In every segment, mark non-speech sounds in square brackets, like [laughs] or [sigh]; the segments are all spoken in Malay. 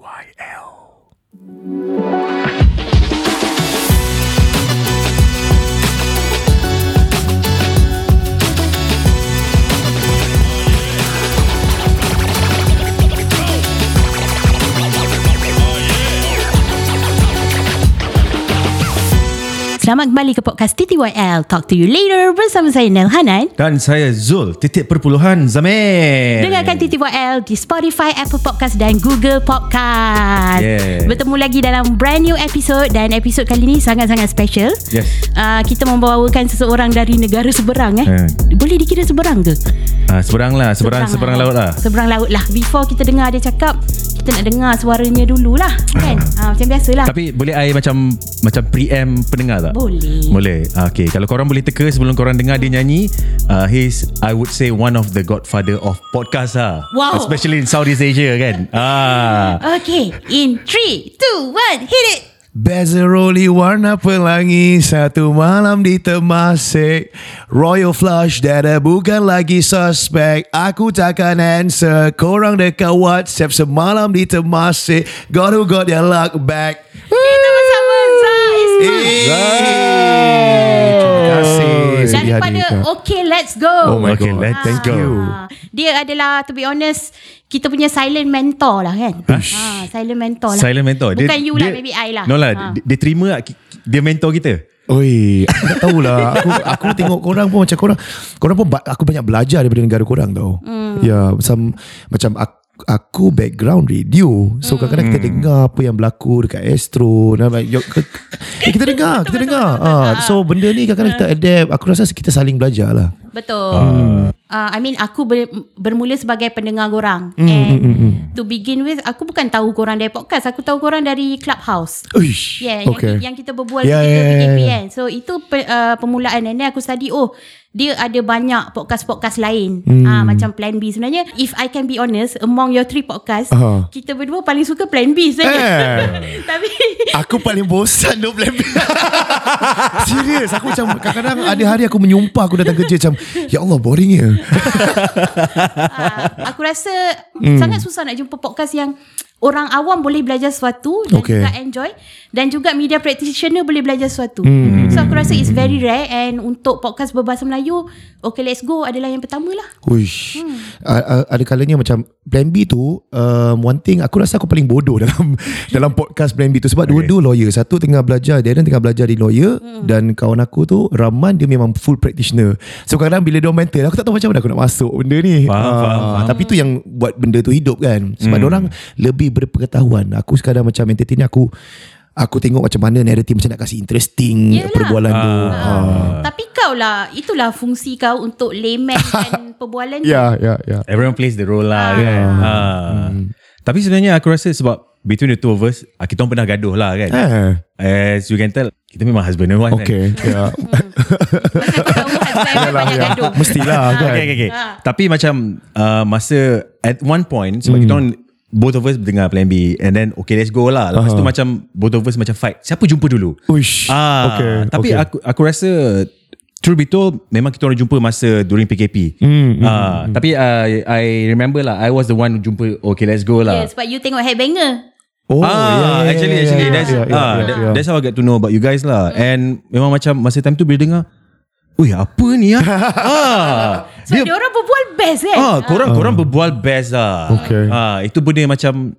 TTYL. Selamat kembali ke podcast TTYL Talk to you later Bersama saya Nel Hanan Dan saya Zul, titik perpuluhan Zamir. Dengarkan TTYL di Spotify, Apple Podcast dan Google Podcast Yeah. Bertemu lagi dalam brand new episode Dan episod kali ini sangat-sangat special Yes. uh, Kita membawakan seseorang dari negara seberang eh Eh. Boleh dikira seberang ke? Ah, seberang lah, seberang, seberang, laut lah. Seberang laut lah Before kita dengar dia cakap Kita nak dengar suaranya dululah Kan? uh, macam biasalah Tapi boleh I macam macam preamp pendengar tak? Boleh Boleh. Okay, kalau korang boleh teka sebelum korang dengar dia nyanyi, uh, he's I would say one of the godfather of podcast lah. Wow. Especially in Southeast Asia kan. Ah. Okay In 3, 2, 1 Hit it Bezeroli warna pelangi Satu malam di Temasek Royal flush Dada bukan lagi suspek Aku takkan answer Korang dekat WhatsApp Semalam di Temasek God who got their luck back Kita Terima kasih Daripada. Okay let's go Oh my Okay, god let's Thank go. you Ah, Dia adalah To be honest Kita punya silent mentor lah kan ha, Silent mentor lah Silent mentor. Bukan you lah Maybe I lah No lah, Ha. dia, dia terima ki- dia mentor kita. Oi, aku tak tahulah. Aku aku tengok korang pun macam korang korang pun aku banyak belajar daripada negara korang tau. Mm. Ya, macam macam aku, aku background radio. So kadang-kadang kita dengar apa yang berlaku dekat Astro dan like, [laughs] eh, kita dengar, kita dengar. Ah, so benda ni kadang-kadang kita adapt. Aku rasa kita saling belajar lah. Betul uh, I mean aku ber, bermula sebagai pendengar korang Hmm, And To begin with Aku bukan tahu korang dari podcast Aku tahu korang dari Clubhouse Uish. Yeah, okay. yang, yang kita berbual yeah, PKP ya. kan. So itu pe, uh, permulaan and then aku study oh dia ada banyak podcast-podcast lain. Hmm. Ah macam Plan B sebenarnya if I can be honest among your three podcast Aha. kita berdua paling suka Plan B saja. Eh. [laughs] Tapi [laughs] Aku paling bosan duk plan [laughs] Serius Aku macam Kadang-kadang ada hari aku menyumpah Aku datang kerja macam Ya Allah boring ya ah, aku rasa sangat susah nak jumpa podcast yang orang awam boleh belajar sesuatu dan Okay. juga enjoy dan juga media practitioner boleh belajar sesuatu. So aku rasa it's very rare and untuk podcast berbahasa Melayu Okay Let's Go adalah yang pertama lah. Uish. Hmm. Ada kalanya macam Plan B tu um, One thing Aku rasa aku paling bodoh [laughs] Dalam dalam podcast Plan B tu Sebab okay. dua-dua lawyer Satu tengah belajar Darren tengah belajar di lawyer hmm. Dan kawan aku tu Rahman Dia memang full practitioner So kadang-kadang bila dia mental Aku tak tahu macam mana aku nak masuk Benda ni Faham, Ah, faham, faham. Tapi tu yang Buat benda tu hidup kan Sebab hmm. orang Lebih berpengetahuan Aku sekadar macam entertain Aku Aku tengok macam mana Narrative macam nak kasih interesting Yelah. Perbualan tu ah. Tapi kau lah Itulah fungsi kau Untuk layman dan [laughs] perbualan Ya ya ya Everyone plays the role lah kan. Ah. Tapi sebenarnya aku rasa sebab between the two of us, ah, kita pernah gaduh lah kan. Eh, As you can tell, kita memang husband and wife kan. Okay ya. Macam kau tahu [laughs] husband Yalah, banyak ya. gaduh Mestilah kan Okay, okay, okay. Ha. Tapi macam uh, masa at one point sebab kita orang both of us dengar plan B and then okay let's go lah. Lepas tu macam both of us macam fight. Siapa jumpa dulu? Uish. Ah, okay. tapi okay. aku aku rasa True betul Memang kita orang jumpa Masa during PKP mm, ah, Tapi uh, I remember lah I was the one who jumpa Okay let's go lah Yeah, sebab you tengok headbanger Oh, ah, actually, actually, yeah, that's yeah, yeah, ah, yeah, that- yeah. that's how I get to know about you guys lah. And memang macam masa time tu bila dengar, Ui apa ni ah? [laughs] ah So dia, dia orang berbual best kan ah, korang korang berbual best lah. Okay. Ah, itu benda macam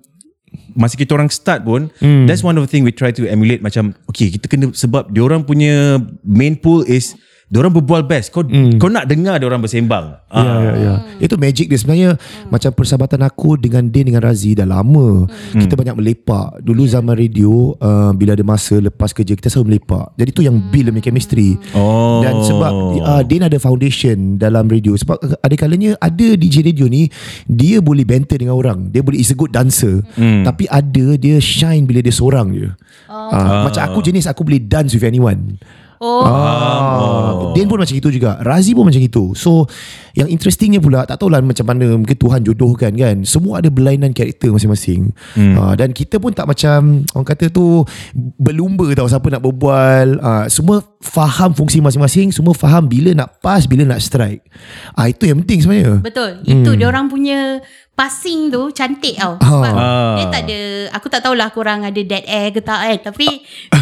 masa kita orang start pun Hmm. that's one of the thing we try to emulate macam okay kita kena sebab dia orang punya main pool is orang berbual best. Kau kau nak dengar dia orang bersembang. Hmm. Ya, ya, ya. Itu magic dia sebenarnya macam persahabatan aku dengan Din dengan Razi dah lama. Kita banyak melepak. Dulu zaman radio uh, bila ada masa lepas kerja kita selalu melepak. Jadi tu yang build punya chemistry. Oh. Dan sebab uh, Din ada foundation dalam radio sebab ada kalanya ada DJ radio ni dia boleh banter dengan orang. Dia boleh is a good dancer. Tapi ada dia shine bila dia seorang je. Uh, macam aku jenis aku boleh dance with anyone. Oh. Ah, Din pun macam itu juga. Razi pun macam itu. So Yang interestingnya pula Tak tahulah macam mana Mungkin Tuhan jodohkan kan? Semua ada berlainan karakter masing-masing. Hmm. uh, Dan kita pun tak macam Orang kata tu Berlumba tau Siapa nak berbual. Uh, Semua faham fungsi masing-masing. Semua faham Bila nak pass Bila nak strike. Uh, Itu yang penting sebenarnya. Betul. Itu dia orang punya passing tu cantik tau. Sebab Ah. dia tak ada aku tak tahulah korang ada dead air ke tak kan. Tapi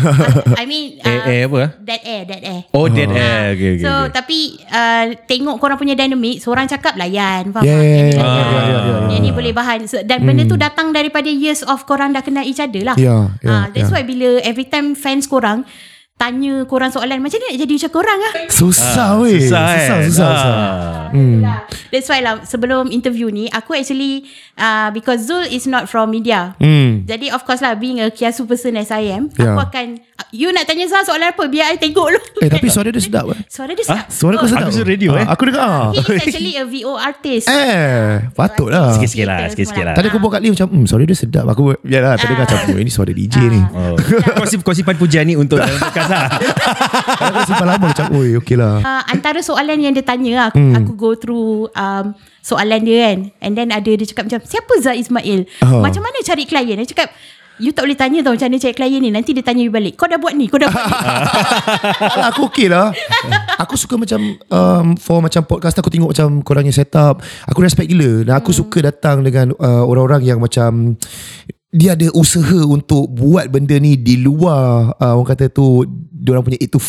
[laughs] I mean Eh, eh apa? ah? dead air, dead air. Oh, dead air. Okay, okay, so okay. tapi uh, tengok korang punya dynamic seorang cakap layan faham Yeah, tak? yeah, Yang ni yeah, yeah, yeah, yeah, Yang ni boleh bahan so, dan benda tu datang daripada years of korang dah kenal each other lah Yeah, yeah, Ah, that's yeah. why bila every time fans korang tanya korang soalan macam ni nak jadi macam korang lah Susah weh Susah, eh? Susah susah, susah. Ah. Hmm. That's why lah sebelum interview ni aku actually uh, because Zul is not from media. Hmm. Jadi of course lah being a kiasu person as I am, Yeah. aku akan you nak tanya Zul soalan apa biar I tengok dulu. Eh tapi suara dia sedap eh suara dia sedap. Suara kau Oh, sedap Aku suruh radio, eh. Aku dengar He is [laughs] actually a VO artist. Eh Patut lah Sikit-sikit lah, sikit-sikit lah. Tadi aku buat kat Lee macam hmm, Suara dia sedap Aku Biarlah terdengar macam oh, Ini suara DJ ni Oh. [laughs] Kau, sim- kau simpan pujian ni untuk dalam podcast lah. [laughs] Aku simpan lama macam Oi okey lah Uh, antara soalan yang dia tanya lah, aku, hmm. aku go through um, soalan dia kan and then ada dia cakap macam siapa Zah Ismail Oh. macam mana cari klien dia cakap you tak boleh tanya tau macam mana cari klien ni. Nanti dia tanya you balik. Kau dah buat ni kau dah buat ni. [laughs] Alah, aku okey lah. Aku suka macam um, For macam podcast Aku tengok macam Korang yang set up Aku respect gila. Dan aku suka datang Dengan uh, orang-orang yang macam dia ada usaha untuk buat benda ni di luar uh, orang kata tu diorang punya 8 to 5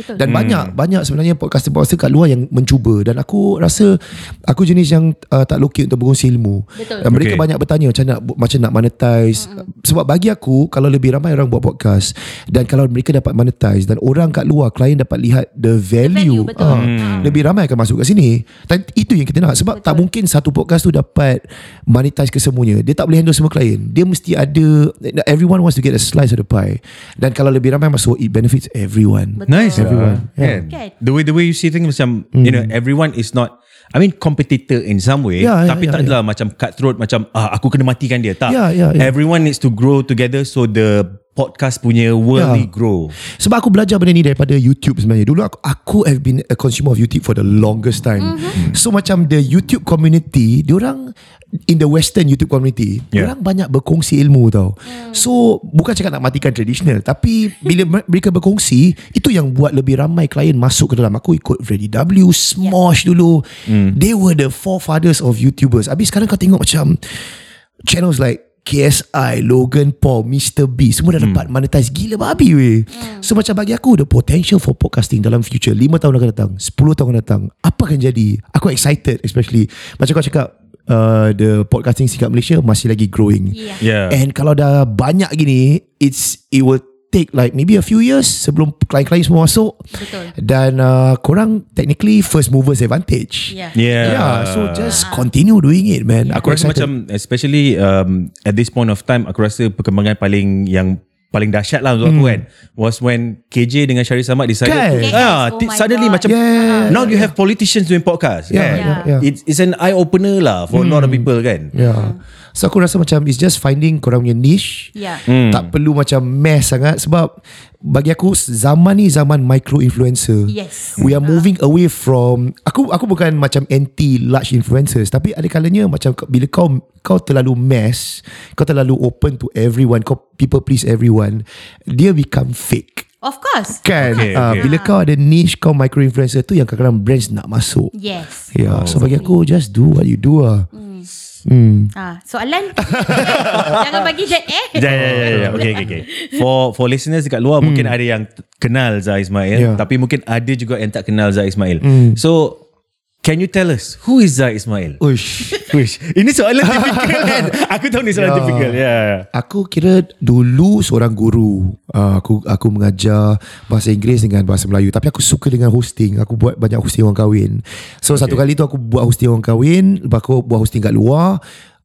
Betul. dan banyak banyak sebenarnya podcaster-podcaster kat luar yang mencuba dan aku rasa aku jenis yang uh, tak lokek untuk berkongsi ilmu Betul. Dan mereka Okay. banyak bertanya macam nak macam nak monetize sebab bagi aku kalau lebih ramai orang buat podcast dan kalau mereka dapat monetize dan orang kat luar klien dapat lihat the value, value, betul. ah, Hmm. lebih ramai akan masuk kat sini dan itu yang kita nak sebab betul. tak mungkin satu podcast tu dapat monetize kesemuanya dia tak boleh handle semua klien dia mesti ada everyone wants to get a slice of the pie dan kalau lebih ramai masuk it benefits everyone Betul. Nice Everyone. lah. Kan? Kan? The way the way you see things macam you know everyone is not I mean competitor in some way Yeah, yeah, tapi yeah, tak adalah macam cutthroat macam ah aku kena matikan dia tak. Yeah, yeah, yeah. Everyone needs to grow together so the podcast punya worldly Yeah. grow. Sebab aku belajar benda ni daripada YouTube sebenarnya. Dulu aku, aku have been a consumer of YouTube for the longest time. Mm-hmm. So macam the YouTube community, diorang in the western YouTube community, Yeah. diorang banyak berkongsi ilmu tau. So bukan cakap nak matikan traditional, tapi bila me- mereka berkongsi, itu yang buat lebih ramai klien masuk ke dalam. Aku ikut Freddy W, Smosh dulu. They were the forefathers of YouTubers. Habis sekarang kau tengok macam channels like KSI, Logan Paul, Mr. B Semua dah dapat monetize Gila babi weh So macam bagi aku The potential for podcasting Dalam future 5 tahun akan datang 10 tahun akan datang Apa akan jadi Aku excited especially Macam kau cakap uh, The podcasting scene kat Malaysia Masih lagi growing Yeah. Yeah. And kalau dah banyak gini It's It will take like Maybe a few years Sebelum klien-klien semua masuk Betul. Dan uh, korang Technically First movers advantage Yeah. Yeah. Yeah, so just continue doing it, man. Aku Aku rasa macam especially um, at this point of time aku rasa perkembangan paling yang paling dahsyat lah untuk aku kan was when KJ dengan Syarif Samad decided Kan? to, Yes, ah, oh my suddenly God. macam Yeah. now you have politicians doing podcast Yeah, kan yeah, yeah. It's, it's an eye opener lah for a lot of people kan Yeah. So aku rasa macam It's just finding korang punya niche Yeah. Hmm. Tak perlu macam mess sangat Sebab Bagi aku Zaman ni zaman micro influencer Yes. We are moving away from Aku aku bukan macam anti large influencers Tapi ada kalanya macam Bila kau kau terlalu mess Kau terlalu open to everyone Kau people please everyone Dia become fake Of course. Kan Okay, Ah, okay. Bila kau ada niche Kau micro influencer tu Yang kadang-kadang brands nak masuk Yes. Ya, yeah, so bagi aku just do what you do lah. Hmm. Ah, soalan [laughs] jangan bagi jet eh. Ya ya ya ya. Okay okay okay. For for listeners dekat luar mungkin ada yang kenal Zah Ismail Yeah. tapi mungkin ada juga yang tak kenal Zah Ismail. So can you tell us who is Zah Ismail? Uish. Wish. Ini soalan typical [laughs] kan? Aku tahu ni soalan Ya. typical. Ya. Yeah. Aku kira dulu seorang guru. Uh, aku aku mengajar bahasa Inggeris dengan bahasa Melayu. Tapi aku suka dengan hosting. Aku buat banyak hosting orang kahwin. So okay. satu kali tu aku buat hosting orang kahwin. Lepas aku buat hosting kat luar.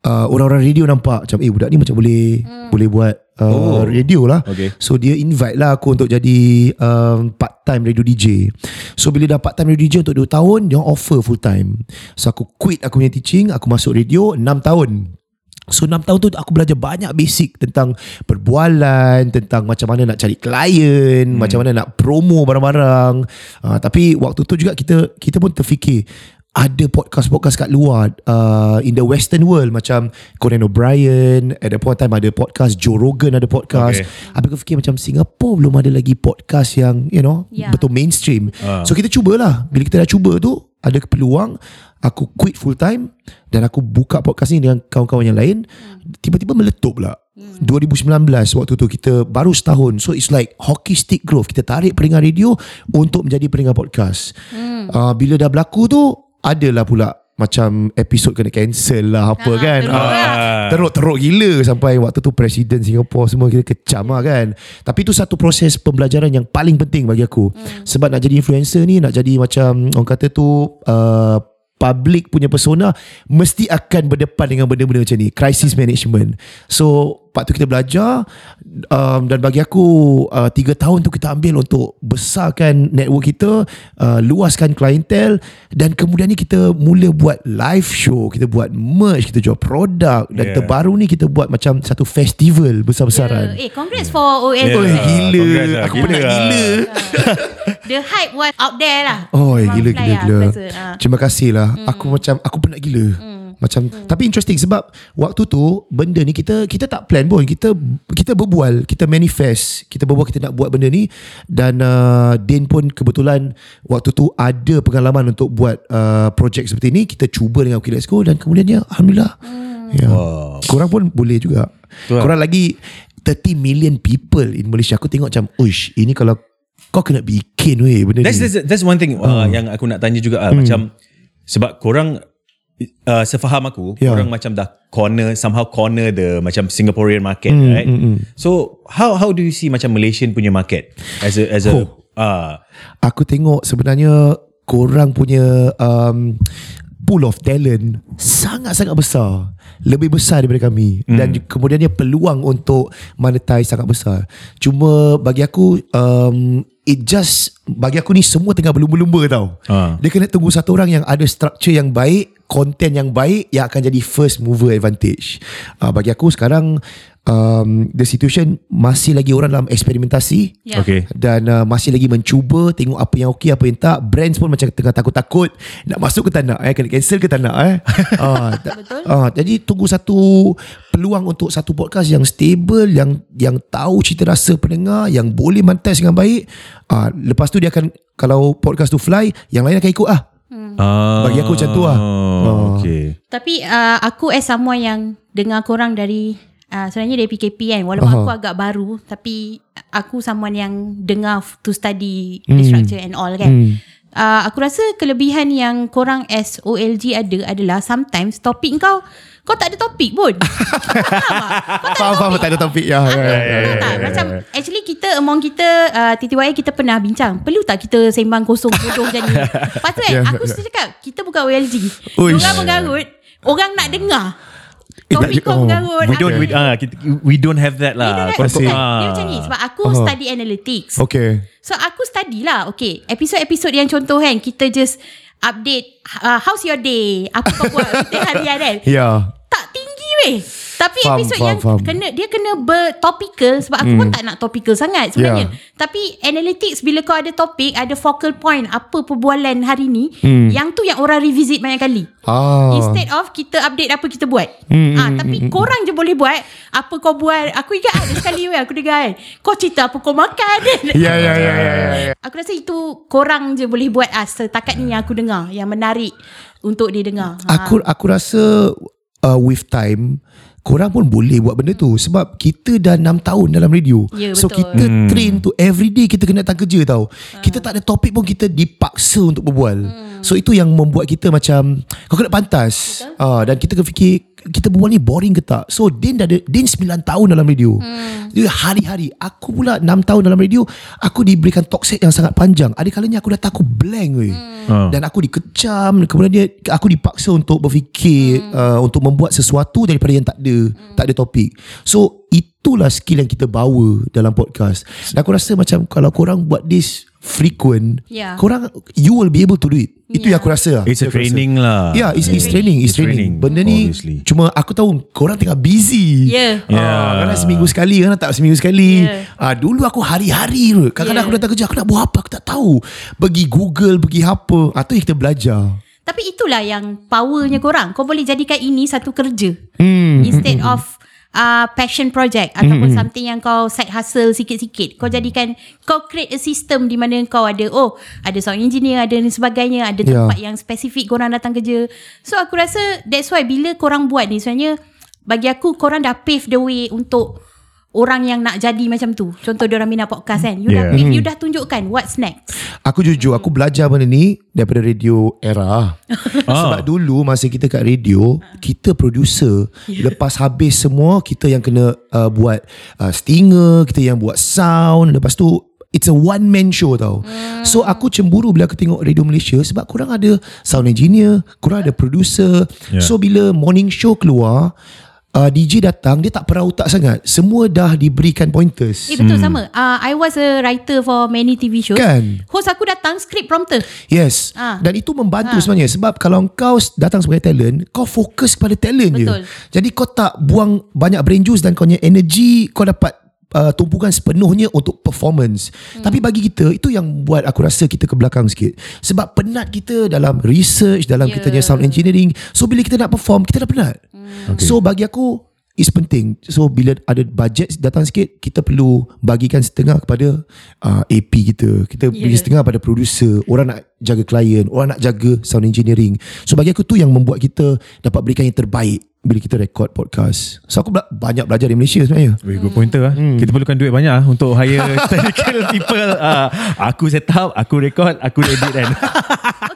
Uh, orang-orang radio nampak macam eh budak ni macam boleh hmm. boleh buat uh, oh. radio lah. Okay. So dia invite lah aku untuk jadi um, part time radio DJ. So bila dah part time radio DJ untuk 2 tahun, dia offer full time. So aku quit aku punya teaching, aku masuk radio 6 tahun. So 6 tahun tu aku belajar banyak basic tentang perbualan, tentang macam mana nak cari klien, hmm. macam mana nak promo barang-barang. Uh, tapi waktu tu juga kita kita pun terfikir ada podcast-podcast kat luar uh, in the western world macam Conan O'Brien at that point time ada podcast Joe Rogan ada podcast. Okay. Habis aku fikir macam Singapore belum ada lagi podcast yang you know Yeah. betul mainstream. Ah. so kita cubalah. Bila kita dah cuba tu ada peluang aku quit full time dan aku buka podcast ni dengan kawan-kawan yang lain. Tiba-tiba meletup pula. 2019 waktu tu kita baru setahun. So it's like hockey stick growth. Kita tarik pendengar radio untuk menjadi pendengar podcast. Uh, bila dah berlaku tu adalah pula macam episod kena cancel lah apa Ah, kan? teruk Ah, lah. teruk-teruk gila sampai waktu tu presiden Singapura semua kita kecam lah kan? Tapi itu satu proses pembelajaran yang paling penting bagi aku. Hmm. sebab nak jadi influencer ni nak jadi macam orang kata tu uh, public punya persona mesti akan berdepan dengan benda-benda macam ni. Crisis management. So waktu kita belajar um, dan bagi aku uh, tiga tahun tu kita ambil untuk besarkan network kita uh, luaskan klientel dan kemudian ni kita mula buat live show kita buat merch kita jual produk dan Yeah. terbaru ni kita buat macam satu festival besar-besaran Eh, congrats for OL. Yeah. Oh Yeah. gila Congrats lah, Aku gila penat lah. gila [laughs] The hype was out there lah. Oh gila fly gila lah, gila. Ah. Terima kasih lah Aku macam Aku penat gila macam tapi interesting sebab waktu tu benda ni kita kita tak plan pun. Kita kita berbual kita manifest. Kita berbual kita nak buat benda ni. Dan uh, Din pun kebetulan waktu tu ada pengalaman untuk buat uh, projek seperti ni. Kita cuba dengan Okay Let's Go dan kemudiannya alhamdulillah. Ya. Wow. korang pun boleh juga. Betul. korang lagi 30 million people in Malaysia. Aku tengok macam uish ini kalau kau kena bikin weh benda That's, ni. that's that's one thing uh, yang aku nak tanya juga uh, macam sebab korang uh, sefaham aku Ya. korang macam dah corner somehow corner the macam Singaporean market right so how how do you see macam Malaysian punya market as a as a Oh. uh, aku tengok sebenarnya korang punya um, pool of talent sangat-sangat besar lebih besar daripada kami mm. dan kemudiannya peluang untuk monetize sangat besar cuma bagi aku um, it just bagi aku ni semua tengah berlumba-lumba tau. Ah. dia kena tunggu satu orang yang ada structure yang baik content yang baik yang akan jadi first mover advantage. Uh, bagi aku sekarang um, the situation masih lagi orang dalam eksperimentasi. Ya. okay dan uh, masih lagi mencuba tengok apa yang okey apa yang tak. Brands pun macam tengah takut-takut. Nak masuk ke tak nak eh? Kena cancel ke tak nak eh? Uh, [laughs] Betul. uh, jadi tunggu satu peluang untuk satu podcast yang stable yang yang tahu cita rasa pendengar yang boleh monetize dengan baik. Uh, lepas tu dia akan kalau podcast tu fly yang lain akan ikut ah uh, Bagi aku macam tu lah. oh, okay Tapi uh, aku as someone yang dengar korang dari uh, sebenarnya dari PKP kan walaupun Aha. aku agak baru tapi aku someone yang dengar to study the structure and all kan. Hmm. Uh, aku rasa kelebihan yang korang as OLG ada adalah sometimes topik kau kau tak ada topik pun. [laughs] Tak? Kau tak ada faham faham tak ada topik ya, ya, ya, ya, Perlu tak? Macam actually kita among kita uh, TTYA kita pernah bincang. Perlu tak kita sembang kosong bodoh macam ni? [laughs] Lepas tu kan Ya, aku ya. sudah cakap kita bukan OLG. Orang mengarut, orang nak dengar. Eh, Topik tak- kau oh, mengarut. we don't we, uh, kita, we don't have that lah Kau- ah. Dia macam ni sebab aku Aha. study analytics. okay So aku study lah Okay Episod-episod yang contoh kan Kita just Update uh, How's your day Apa kau buat Rutin [laughs] harian kan ya tak tinggi weh tapi Faham, episod faham, yang faham. kena dia kena bertopical sebab aku pun tak nak topical sangat sebenarnya. Yeah. Tapi analytics bila kau ada topik, ada focal point apa perbualan hari ni, Hmm. yang tu yang orang revisit banyak kali. ah Instead of kita update apa kita buat. Hmm, ah tapi korang je boleh buat apa kau buat. Aku ingat ada sekali weh aku dengar kan. Kau cerita apa kau makan. [laughs] ya ya ya ya ya Aku rasa itu korang je boleh buat ah setakat ni yang aku dengar yang menarik untuk didengar. Ha. Aku aku rasa uh, with time korang pun boleh buat benda tu sebab kita dah 6 tahun dalam radio. Ya, so betul. kita hmm. train tu every day kita kena datang kerja tau. Kita tak ada topik pun kita dipaksa untuk berbual. Hmm. So itu yang membuat kita macam kau kena pantas. Ah dan kita kena fikir kita berbual ni boring ke tak? So Din dah ada Din 9 tahun dalam radio. Hmm. Dia hari-hari aku pula 6 tahun dalam radio aku diberikan set yang sangat panjang. Ada kalanya aku datang aku blank weh. Ah. Dan aku dikecam Kemudian dia Aku dipaksa untuk berfikir hmm. uh, Untuk membuat sesuatu Daripada yang tak ada hmm. Tak ada topik So itulah skill yang kita bawa Dalam podcast Dan aku rasa macam Kalau korang buat this Frequent Yeah. Korang You will be able to do it Itu Yeah. yang aku rasa lah. It's a aku rasa. training lah Yeah, it's, it's training, it's It's training. training, Benda ni obviously. cuma aku tahu korang tengah busy. Yeah. Ah, Yeah. kadang seminggu sekali, kadang tak seminggu sekali. Yeah. Ah, dulu aku hari-hari tu. Kadang-kadang Yeah. aku datang kerja aku nak buat apa aku tak tahu. Pergi Google, pergi apa. Ah, tu yang kita belajar. Tapi itulah yang powernya korang. Kau boleh jadikan ini satu kerja. Hmm. Instead of uh, passion project ataupun something yang kau side hustle sikit-sikit. Kau jadikan kau create a system di mana kau ada oh ada sound engineer, ada ni sebagainya, ada Ya. tempat yang spesifik korang datang kerja. So aku rasa that's why bila korang buat ni sebenarnya bagi aku korang dah pave the way untuk orang yang nak jadi macam tu. Contoh diorang Mina podcast kan. You dah Yeah. pave, you dah tunjukkan what's next. Aku jujur Aku belajar benda ni Daripada radio era [laughs] Sebab dulu Masa kita kat radio Kita producer Lepas habis semua Kita yang kena uh, Buat uh, Stinger Kita yang buat sound Lepas tu It's a one man show tau So aku cemburu Bila aku tengok Radio Malaysia Sebab korang ada Sound engineer Korang ada producer Yeah. So bila morning show keluar uh, DJ datang Dia tak pernah otak sangat Semua dah diberikan pointers Eh betul sama. Uh, I was a writer for many TV shows. Kan? Host aku datang script prompter. Yes. Ah. Dan itu membantu sebenarnya sebab kalau kau datang sebagai talent, kau fokus kepada talent Betul. je. Jadi kau tak buang banyak brain juice dan kau punya energy kau dapat uh, tumpukan sepenuhnya untuk performance. Hmm. Tapi bagi kita itu yang buat aku rasa kita ke belakang sikit. Sebab penat kita dalam research, dalam Ya. kita punya sound engineering. So bila kita nak perform, kita dah penat. Hmm. Okay. So bagi aku is penting. So bila ada budget datang sikit, kita perlu bagikan setengah kepada uh, AP kita. Kita yeah. bagi Ya. setengah pada producer. Orang nak jaga klien, orang nak jaga sound engineering. So bagi aku tu yang membuat kita dapat berikan yang terbaik bila kita record podcast. So aku bela- banyak belajar di Malaysia sebenarnya. Weh, good pointer lah. Hmm. Kita perlukan duit banyak lah untuk hire [laughs] technical people. Uh, aku set up, aku record, aku edit kan. [laughs]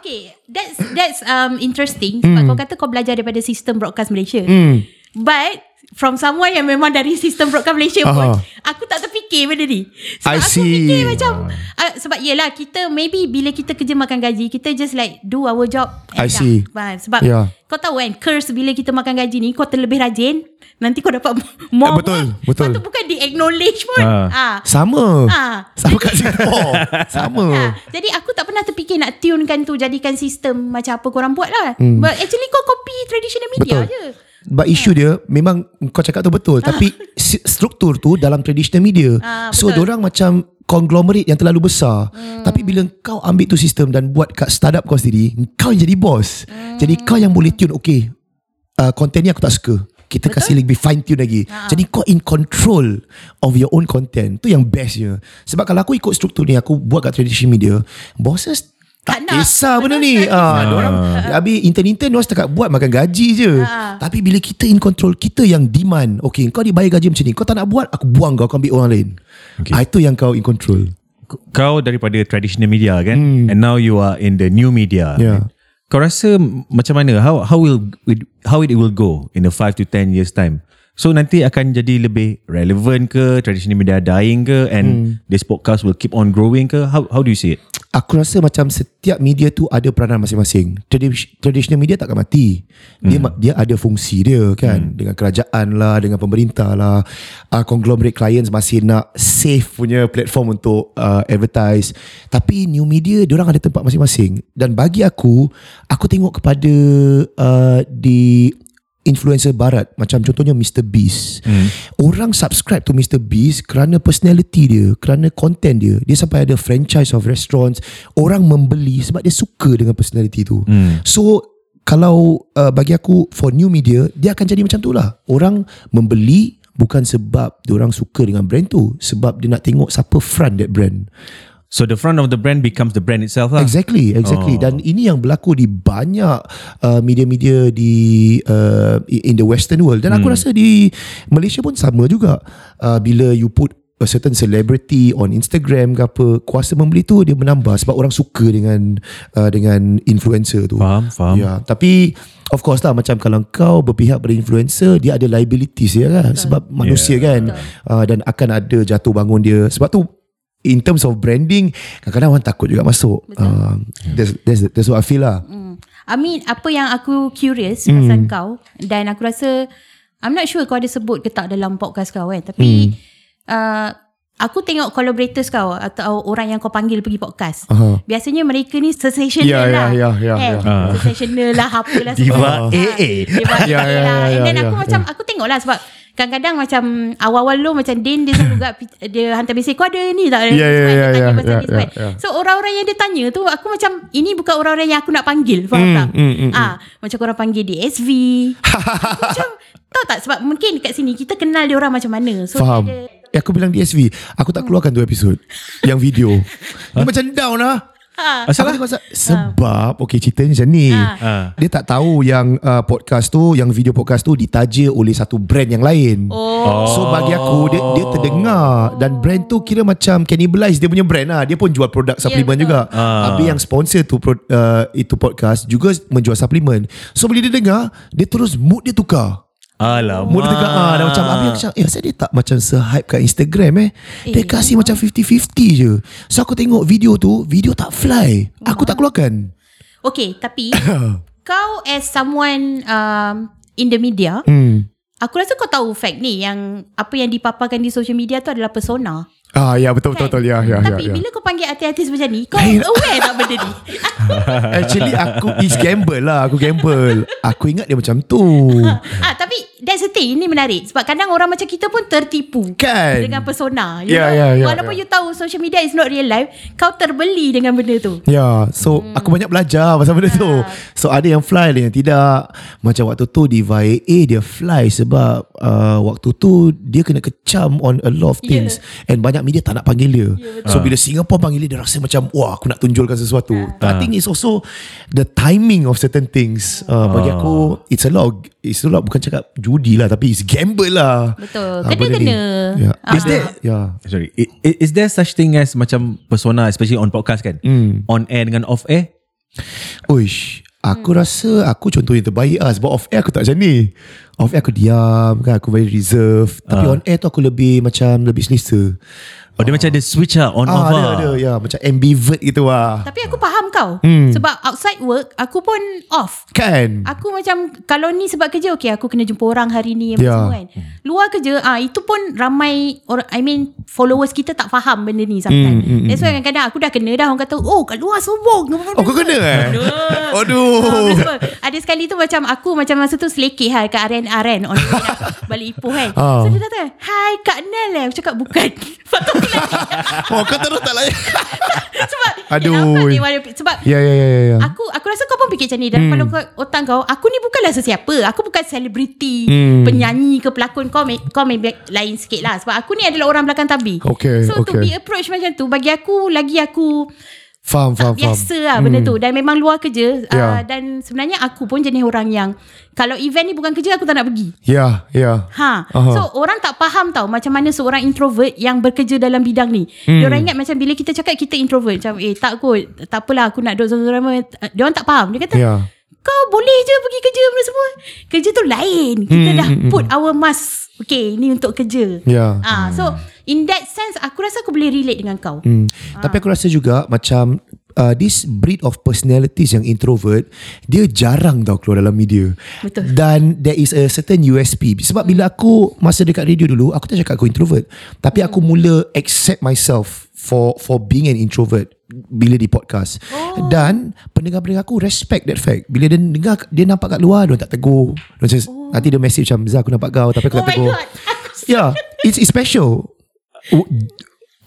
Okay, that's that's um interesting sebab kau kata kau belajar daripada sistem broadcast Malaysia. Hmm. But from someone yang memang dari sistem broadcast Malaysia pun, Aha. aku tak terfikir benda ni. Sebab I aku see. fikir macam uh, sebab yelah kita maybe bila kita kerja makan gaji, kita just like do our job. and I dah. see. Faham? Sebab Yeah. kau tahu kan curse bila kita makan gaji ni kau terlebih rajin, nanti kau dapat more. Eh, betul, work. betul. Lepas tu bukan di acknowledge pun. Ah. Ah. Sama. Ah. Sama kat Singapore. [laughs] Sama. Ha, jadi aku tak pernah terfikir nak tunekan tu jadikan sistem macam apa korang buat lah. Hmm. But actually kau copy traditional media Betul. je. But isu dia memang kau cakap tu betul tapi [laughs] struktur tu dalam traditional media. Ah, so orang macam conglomerate yang terlalu besar. Hmm. Tapi bila kau ambil tu sistem dan buat kat startup kau sendiri, kau yang jadi boss. Hmm. Jadi kau yang boleh tune okay. Uh, content ni aku tak suka. Kita Betul? kasih lebih fine tune lagi. Ha. Jadi kau in control of your own content. Tu yang bestnya. Sebab kalau aku ikut struktur ni, aku buat kat traditional media, bosses Tak tak nak. kisah benda ni. Ah, kisah. orang habis intern-intern orang setakat buat makan gaji je. Ha. Tapi bila kita in control, kita yang demand. Okay, kau dibayar gaji macam ni. Kau tak nak buat, aku buang kau, kau ambil orang lain. Okay. Ah, itu yang kau in control. Kau daripada traditional media kan hmm. and now you are in the new media. Yeah. Kau rasa macam mana? How how will how it will go in the 5 to 10 years time? So nanti akan jadi lebih relevant ke traditional media dying ke and hmm. this podcast will keep on growing ke? How how do you see it? Aku rasa macam setiap media tu ada peranan masing-masing. Tradi- Traditional media takkan mati. Dia Hmm. dia ada fungsi dia kan. Dengan kerajaan lah, dengan pemerintah lah. Uh, conglomerate clients masih nak safe punya platform untuk uh, advertise. Tapi new media, orang ada tempat masing-masing. Dan bagi aku, aku tengok kepada uh, di influencer barat macam contohnya Mr Beast. Hmm. Orang subscribe to Mr Beast kerana personality dia, kerana content dia. Dia sampai ada franchise of restaurants. Orang membeli sebab dia suka dengan personality tu. Hmm. So kalau uh, bagi aku for new media dia akan jadi macam tu lah. Orang membeli bukan sebab dia orang suka dengan brand tu, sebab dia nak tengok siapa front that brand. So the front of the brand becomes the brand itself lah. Exactly, exactly. Oh. Dan ini yang berlaku di banyak uh, media-media di uh, in the western world. Dan aku Hmm. rasa di Malaysia pun sama juga. Uh, bila you put a certain celebrity on Instagram ke apa, kuasa membeli tu dia menambah sebab orang suka dengan uh, dengan influencer tu. Faham, faham. Ya, tapi of course lah macam kalau kau berpihak pada influencer, dia ada liabilities dia kan sebab manusia Yeah. kan. Uh, dan akan ada jatuh bangun dia. Sebab tu in terms of branding kadang-kadang orang takut juga masuk. Uh, that's, that's that's what I feel lah. Hmm. I mean apa yang aku curious hmm. pasal kau dan aku rasa I'm not sure kau ada sebut ke tak dalam podcast kau kan tapi hmm. uh, aku tengok collaborators kau atau orang yang kau panggil pergi podcast. Aha. Biasanya mereka ni sensational Ya, ya, lah. ya, ya, eh, ya. Ah. Sensational lah apalah Diva semua. Ah, AA. Diva AA lah. And then aku ya. macam aku tengok lah sebab kadang-kadang macam awal-awal lu macam Din dia selalu juga dia hantar mesej kau ada ni tak? Ya, ya, ya, tanya ya, ni. So orang-orang yang dia tanya tu aku macam ini bukan orang-orang yang aku nak panggil faham Hmm, tak? hmm, hmm, ah, macam korang panggil DSV. [laughs] macam Tahu tak sebab mungkin dekat sini kita kenal dia orang macam mana. So Faham dia ada Eh, aku bilang DSV Aku tak keluarkan tu episod Yang video [laughs] Dia macam down lah Asal Aku tengok sa- Sebab Okay ceritanya macam ni. Ah. Dia tak tahu yang uh, podcast tu Yang video podcast tu Ditaja oleh satu brand yang lain. Oh. So bagi aku Dia, dia terdengar. Dan brand tu kira macam Cannibalize dia punya brand lah. Dia pun jual produk suplemen betul. juga. Ah. Habis yang sponsor tu uh, Itu podcast Juga menjual suplemen So bila dia dengar Dia terus mood dia tukar Alamak. Dia tukar ah, Dan macam Habis aku cakap Eh asal dia tak macam Se-hype kat Instagram eh Dia Eh, kasih macam 50-50 je So aku tengok video tu Video tak fly Aku tak keluarkan Okay, tapi [coughs] kau as someone um, in the media, hmm. aku rasa kau tahu fact ni yang apa yang dipaparkan di social media tu adalah persona. Ah ya betul betul betul ya ya ya. Tapi ya. bila kau panggil artis-artis macam ni, kau Lain. aware tak benda ni? [laughs] Actually aku is gamble lah Aku gamble Aku ingat dia macam tu [laughs] ah, tapi that's the thing, ini menarik. Sebab kadang orang macam kita pun tertipu. Kan Dengan persona you Ya, know? ya, ya, Walaupun ya. you tahu social media is not real life Kau terbeli dengan benda tu Ya So hmm. aku banyak belajar Pasal benda tu So ada yang fly Ada yang tidak Macam waktu tu Di Via A Dia fly sebab uh, Waktu tu Dia kena kecam On a lot of Ya. things And banyak media tak nak panggil dia So bila Singapore panggil dia Dia rasa macam Wah aku nak tunjulkan sesuatu I think it's also The timing of certain things uh, Bagi aku It's a lot of- It's a lot Bukan cakap judi lah Tapi it's gamble lah Betul. Ah, Kena-kena. ni. Ya. Ah. Is there Yeah Sorry. I- i- Is there such thing as macam persona especially on podcast kan? Hmm. On air dengan off air? Uish Aku rasa Aku contoh yang terbaik lah Sebab off air aku tak macam ni. Off air aku diam kan Aku very reserve Tapi on air tu aku lebih Macam lebih selesa Oh, dia macam ada switch lah on off Ah, ada, lah. ada. Ya Macam ambivert gitu lah. Tapi aku faham kau. Hmm. Sebab outside work Aku pun off. Kan? Aku macam Kalau ni sebab kerja Okay aku kena jumpa orang hari ni yeah. semua kan. Luar kerja ah Itu pun ramai orang, I mean Followers kita tak faham Benda ni sometimes. Hmm, hmm, That's why kadang-kadang Aku dah kena dah Orang kata Oh kat luar sombong. Oh kau kena eh? [laughs] Ah, Aduh betul. Ada sekali tu macam Aku macam masa tu Selekeh lah Kat Aren-Aren On the way balik Ipoh kan. Ah. So dia datang Hai Kak Nel eh. Aku cakap bukan. [laughs] Tu lari [laughs] Oh kau terus tak layan [laughs] Sebab Aduh. eh, nampak dia warna, Sebab Ya ya ya ya, ya. Aku aku rasa kau pun fikir macam ni Dalam hmm. kepala kau, otak kau Aku ni bukanlah sesiapa Aku bukan selebriti Hmm. Penyanyi ke pelakon Kau may, kau may lain sikit lah Sebab aku ni adalah orang belakang tabir Okay, So to okay. be approach macam tu Bagi aku Lagi aku Faham faham faham Biasa lah benda tu Dan memang luar kerja Ya. uh, Dan sebenarnya aku pun jenis orang yang Kalau event ni bukan kerja Aku tak nak pergi Ya ya Ha. Aha. So orang tak faham tau macam mana seorang introvert yang bekerja dalam bidang ni. Hmm. Diorang ingat macam bila kita cakap kita introvert macam eh tak kot tak apalah aku nak duduk seorang-seorang. Diorang tak faham. Dia kata Ya kau boleh je pergi kerja benda semua. Kerja tu lain. Kita Hmm, dah put our mask. Okay ni untuk kerja. Ya. Ah, so in that sense aku rasa aku boleh relate dengan kau. Hmm. Tapi aku rasa juga macam uh, this breed of personalities yang introvert, dia jarang tau keluar dalam media. Betul. Dan there is a certain USP. Sebab bila aku masa dekat radio dulu, aku tak cakap aku introvert. Tapi aku mula accept myself for for being an introvert bila di podcast. Oh. Dan pendengar-pendengar aku respect that fact. Bila dia dengar dia nampak kat luar, dia tak tegur. Dia oh. nanti dia message macam Zah aku nampak kau tapi aku Oh tak tegur. [laughs] Yeah, it's, it's special.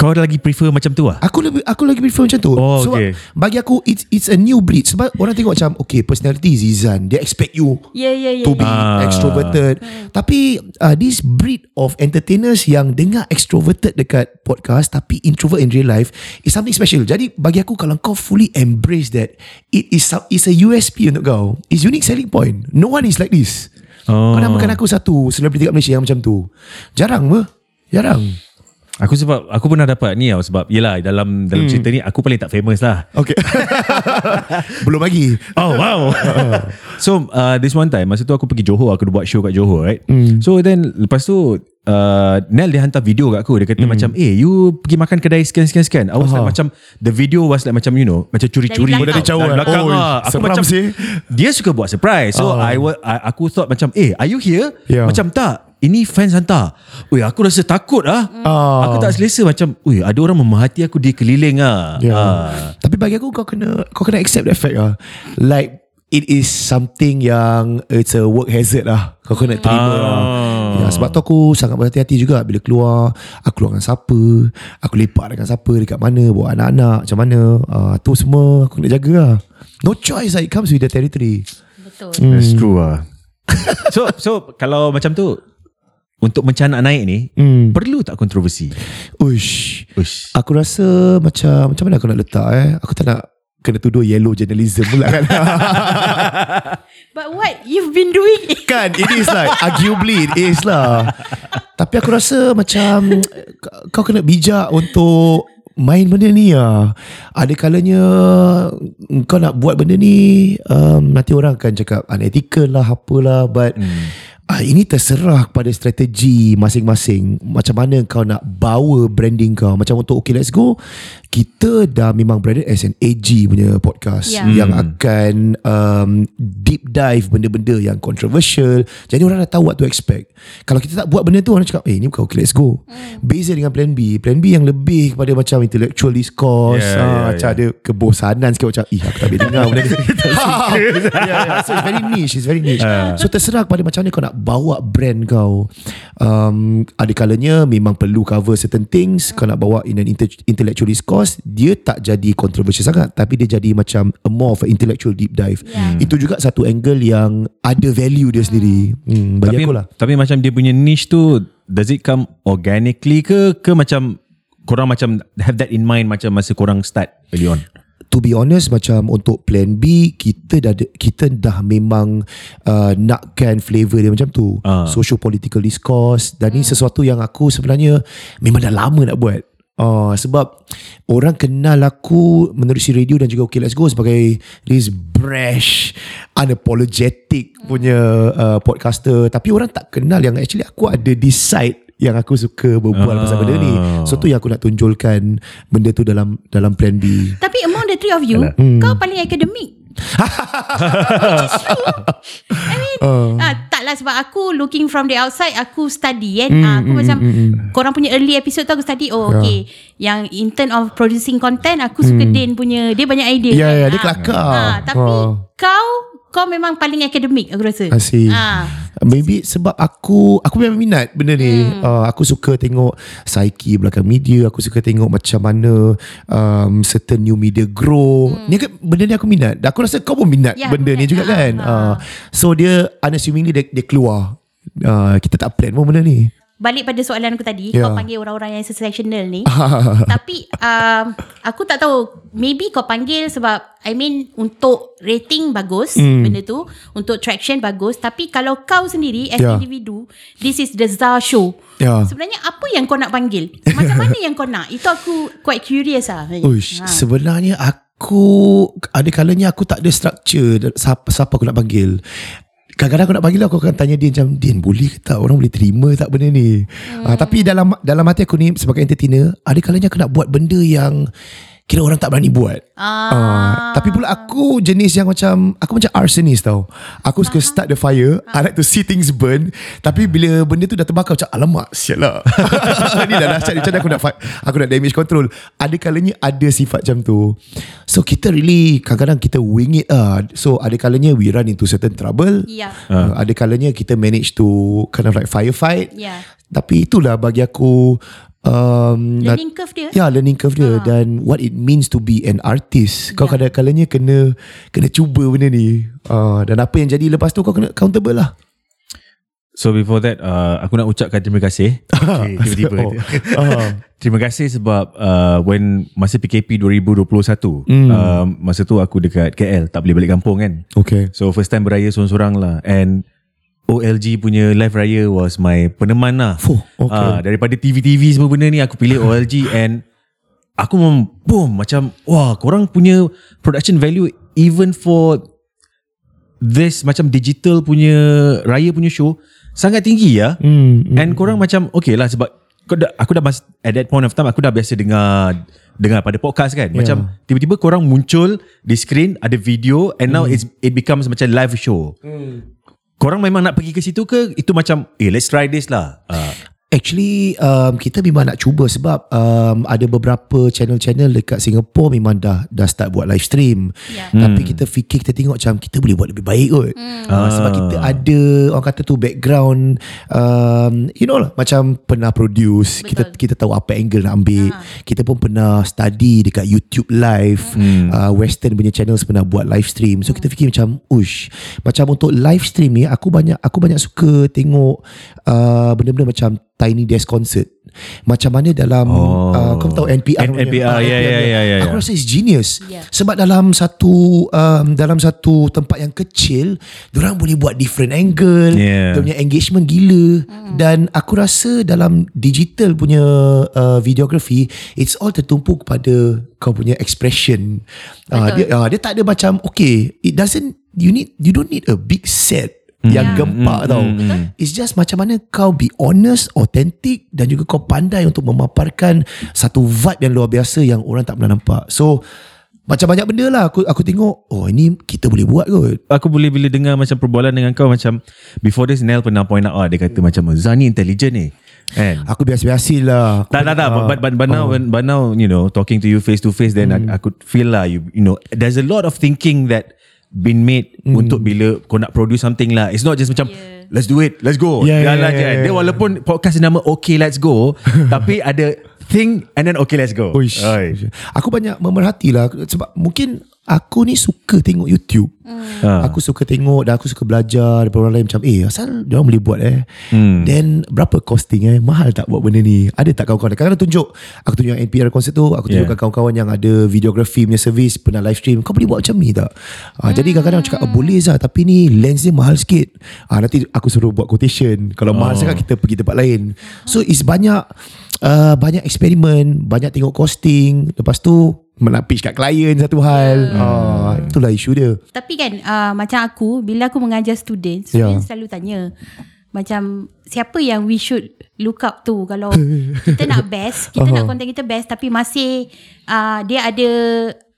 Kau lagi prefer macam tu lah? Aku lebih aku lagi prefer macam tu. Oh, Sebab okay. bagi aku it's it's a new breed. Sebab orang tengok macam okay personality is Izan. They expect you Ya ya ya. to be Ah. extroverted. Tapi uh, this breed of entertainers yang dengar extroverted dekat podcast tapi introvert in real life is something special. Jadi bagi aku kalau kau fully embrace that it is some- it's a USP untuk kau. It's unique selling point. No one is like this. Oh. Kau namakan aku satu selebriti kat Malaysia yang macam tu. Jarang apa? Jarang. Aku sebab aku pernah dapat ni tau sebab yelah dalam dalam cerita ni aku paling tak famous lah. Okay. [laughs] Belum lagi. Oh wow. [laughs] so uh, this one time masa tu aku pergi Johor aku buat show kat Johor right. Mm. So then lepas tu uh, Nel dia hantar video kat aku dia kata mm. macam eh you pergi makan kedai sekian sekian sekian. I was Aha. like macam the video was like macam you know macam curi-curi Dari belakang. Oh, dari belakang Oh, lah. Aku seram macam sih. dia suka buat surprise. So Oh. I, wa- I aku thought macam eh are you here? Yeah. Macam tak. Ini fans hantar. Ui aku rasa takut ah. Ah. Aku tak selesa macam ui ada orang memerhati aku di keliling ah. Ya. Ah. Tapi bagi aku kau kena kau kena accept that fact lah. Like it is something yang it's a work hazard lah. Kau kena terima Ah. lah. Ya, sebab tu aku sangat berhati-hati juga bila keluar. Aku keluar dengan siapa. Aku lepak dengan siapa. Dekat mana. Bawa anak-anak. Macam mana. Uh, tu semua aku nak jaga lah. No choice lah. It comes with the territory. Betul. Hmm. That's true ah. [laughs] So so kalau macam tu untuk mencanak naik ni Hmm. perlu tak kontroversi? Uish. Ush. Aku rasa macam macam mana aku nak letak eh? Aku tak nak kena tuduh yellow journalism pula kan. [laughs] But what you've been doing? kan it is like arguably it is lah. Tapi aku rasa macam kau kena bijak untuk main benda ni lah. Ada kalanya kau nak buat benda ni um, nanti orang akan cakap unethical lah apalah but hmm. Uh, ini terserah kepada strategi masing-masing. Macam mana kau nak bawa branding kau. Macam untuk Okay Let's Go Kita dah memang branded as an AG punya podcast Ya. Yang akan um, deep dive benda-benda yang controversial. Jadi orang dah tahu what to expect. Kalau kita tak buat benda tu Orang cakap Eh ni bukan Okay Let's Go. Beza dengan plan B. Plan B yang lebih kepada macam intellectual discourse Yeah, ah, yeah, Macam yeah. ada kebosanan sikit Macam Ih aku tak boleh dengar benda ni. Yeah, [laughs] [laughs] yeah. So it's very niche It's very niche. So terserah kepada macam mana kau nak bawa brand kau. Um, Ada kalanya memang perlu cover certain things. Kau nak bawa in an inte- intellectual discourse Dia tak jadi controversial sangat Tapi dia jadi macam a more of an intellectual deep dive. Yeah. Itu juga satu angle yang ada value dia sendiri. Hmm, Bagi tapi, aku lah. tapi macam dia punya niche tu does it come organically ke ke macam korang macam have that in mind macam masa korang start early on? to be honest macam untuk plan B kita dah kita dah memang uh, nakkan flavor dia macam tu. Ah. social political discourse dan ni sesuatu yang aku sebenarnya memang dah lama nak buat Uh, sebab orang kenal aku menerusi radio dan juga Okay Let's Go sebagai this brash, unapologetic punya uh, podcaster. Tapi orang tak kenal yang actually aku ada this side yang aku suka berbual pasal benda ni. So tu yang aku nak tunjulkan benda tu dalam dalam plan B. Tapi among the three of you, Hmm. kau paling akademik. [laughs] I mean, Uh. ah, taklah sebab aku looking from the outside, aku study kan. Hmm, Ah, aku macam, korang punya early episode tu aku study, oh Ya. okay. Yang in term of producing content, aku suka Din punya, dia banyak idea Hmm. Ya, kan. ya, dia Ah. kelakar. Ah, tapi Ah. kau, kau memang paling akademik aku rasa. Asyik. Ah. Maybe sebab aku aku memang minat benda ni. Hmm. Uh, aku suka tengok psyche belakang media, aku suka tengok macam mana um, certain new media grow. Hmm. Ni kan benda ni aku minat. Aku rasa kau pun minat Ya, benda ni minat. juga Ah, kan. ah. Uh, so dia unassumingly dia, dia keluar. Uh, kita tak plan pun benda ni. Balik pada soalan aku tadi, Ya. kau panggil orang-orang yang sectional ni. [laughs] Tapi um, aku tak tahu maybe kau panggil sebab I mean untuk rating bagus Hmm. benda tu, untuk traction bagus, tapi kalau kau sendiri as Ya. individu, this is the Zar show. Ya. Sebenarnya apa yang kau nak panggil? Macam mana yang kau nak? Itu aku quite curious lah. Uish, Ha. sebenarnya aku ada kalanya aku tak ada structure siapa, siapa aku nak panggil. Kadang-kadang aku nak panggil aku akan tanya dia macam Din boleh ke tak orang boleh terima tak benda ni hmm. uh, Tapi dalam dalam hati aku ni sebagai entertainer Ada kalanya aku nak buat benda yang Kira orang tak berani buat. Ah. Uh, tapi pula aku jenis yang macam Aku macam arsonist tau. Aku suka start the fire I like to see things burn Tapi bila benda tu dah terbakar Macam alamak sial lah. [laughs] Ni dah dahsyat Macam aku nak fight, Aku nak damage control. Ada kalanya ada sifat macam tu. So kita really Kadang-kadang kita wing it lah So ada kalanya we run into certain trouble. Ya. uh, Ada kalanya kita manage to Kind of like firefight. Ya. Tapi itulah bagi aku um, Learning curve dia. Ya learning curve dia Dan what it means to be an artist Kau kadang-kadangnya kena Kena cuba benda ni uh, Dan apa yang jadi lepas tu Kau kena accountable lah So before that uh, aku nak ucapkan terima kasih. [laughs] Okay, tiba-tiba. Oh. Ah. [laughs] terima kasih sebab uh, when masa PKP 2021 Hmm. uh, masa tu aku dekat KL tak boleh balik kampung kan. Okay So first time beraya seorang-seorang lah and OLG punya live raya was my peneman lah. Fuh, okay. Ah, daripada TV-TV semua benda ni aku pilih OLG and aku memang boom macam wah korang punya production value even for this macam digital punya raya punya show sangat tinggi ya. hmm, And korang macam okay lah sebab aku dah, aku dah mas, at that point of time aku dah biasa dengar dengar pada podcast kan. Macam tiba-tiba korang muncul di screen ada video and now it's it becomes macam live show. Korang memang nak pergi ke situ ke itu macam eh let's try this lah. Uh, Actually um, kita memang nak cuba sebab um, ada beberapa channel-channel dekat Singapore memang dah dah start buat live stream. Ya. Tapi kita fikir kita tengok macam kita boleh buat lebih baik kot. Uh, sebab kita ada orang kata tu background um, you know lah macam pernah produce, kita kita tahu apa angle nak ambil. Kita pun pernah study dekat YouTube live. Uh, western punya channels pernah buat live stream. So kita fikir macam ush macam untuk live stream ni aku banyak aku banyak suka tengok uh, benda-benda macam Tiny Desk Concert. Macam mana dalam Oh. uh, kau tahu NPR N- NPR, ah, ya, ya, punya. ya, ya, Aku ya. rasa it's genius. Yeah. Sebab dalam satu um, dalam satu tempat yang kecil, orang boleh buat different angle, Yeah. dia punya engagement gila dan aku rasa dalam digital punya uh, videography it's all tertumpu kepada kau punya expression. Uh, dia uh, dia tak ada macam okay, it doesn't you need you don't need a big set yang gempak tau. It's just macam mana kau be honest, authentic dan juga kau pandai untuk memaparkan satu vibe yang luar biasa yang orang tak pernah nampak. So macam banyak benda lah aku aku tengok oh ini kita boleh buat kot. Aku boleh bila dengar macam perbualan dengan kau macam before this Nel pernah point out ah, dia kata macam Zani intelligent ni. Kan? Aku biasa-biasa lah. Aku Tak tak tak ah, but, but, but now when, but now you know talking to you face to face then I, I could feel lah you you know there's a lot of thinking that been made untuk bila kau nak produce something lah it's not just macam Yeah. let's do it let's go Yeah, yeah, Jalan yeah, je. yeah, dia yeah. walaupun podcast nama okay let's go [laughs] tapi ada think and then okay let's go Uish. Oi. Aku banyak memerhati lah sebab mungkin aku ni suka tengok YouTube. Ah. Aku suka tengok dan aku suka belajar daripada orang lain macam eh asal dia orang boleh buat eh. Hmm. Then berapa costing eh? Mahal tak buat benda ni? Ada tak kawan-kawan? Kadang-kadang tunjuk aku tunjuk NPR konsert tu, aku Yeah. tunjukkan kawan-kawan yang ada videography punya service pernah live stream. Kau boleh buat macam ni tak? Ah, Jadi kadang-kadang aku cakap oh, boleh Zah tapi ni lens dia mahal sikit. Ah, nanti aku suruh buat quotation. Kalau mahal sangat kita pergi tempat lain. So it's banyak uh, banyak eksperimen, banyak tengok costing. Lepas tu nak pitch kat klien satu hal. Ah, itulah isu dia. Tapi kan uh, macam aku bila aku mengajar student, Ya. student selalu tanya macam siapa yang we should look up to kalau [laughs] kita nak best, kita nak content kita best tapi masih uh, dia ada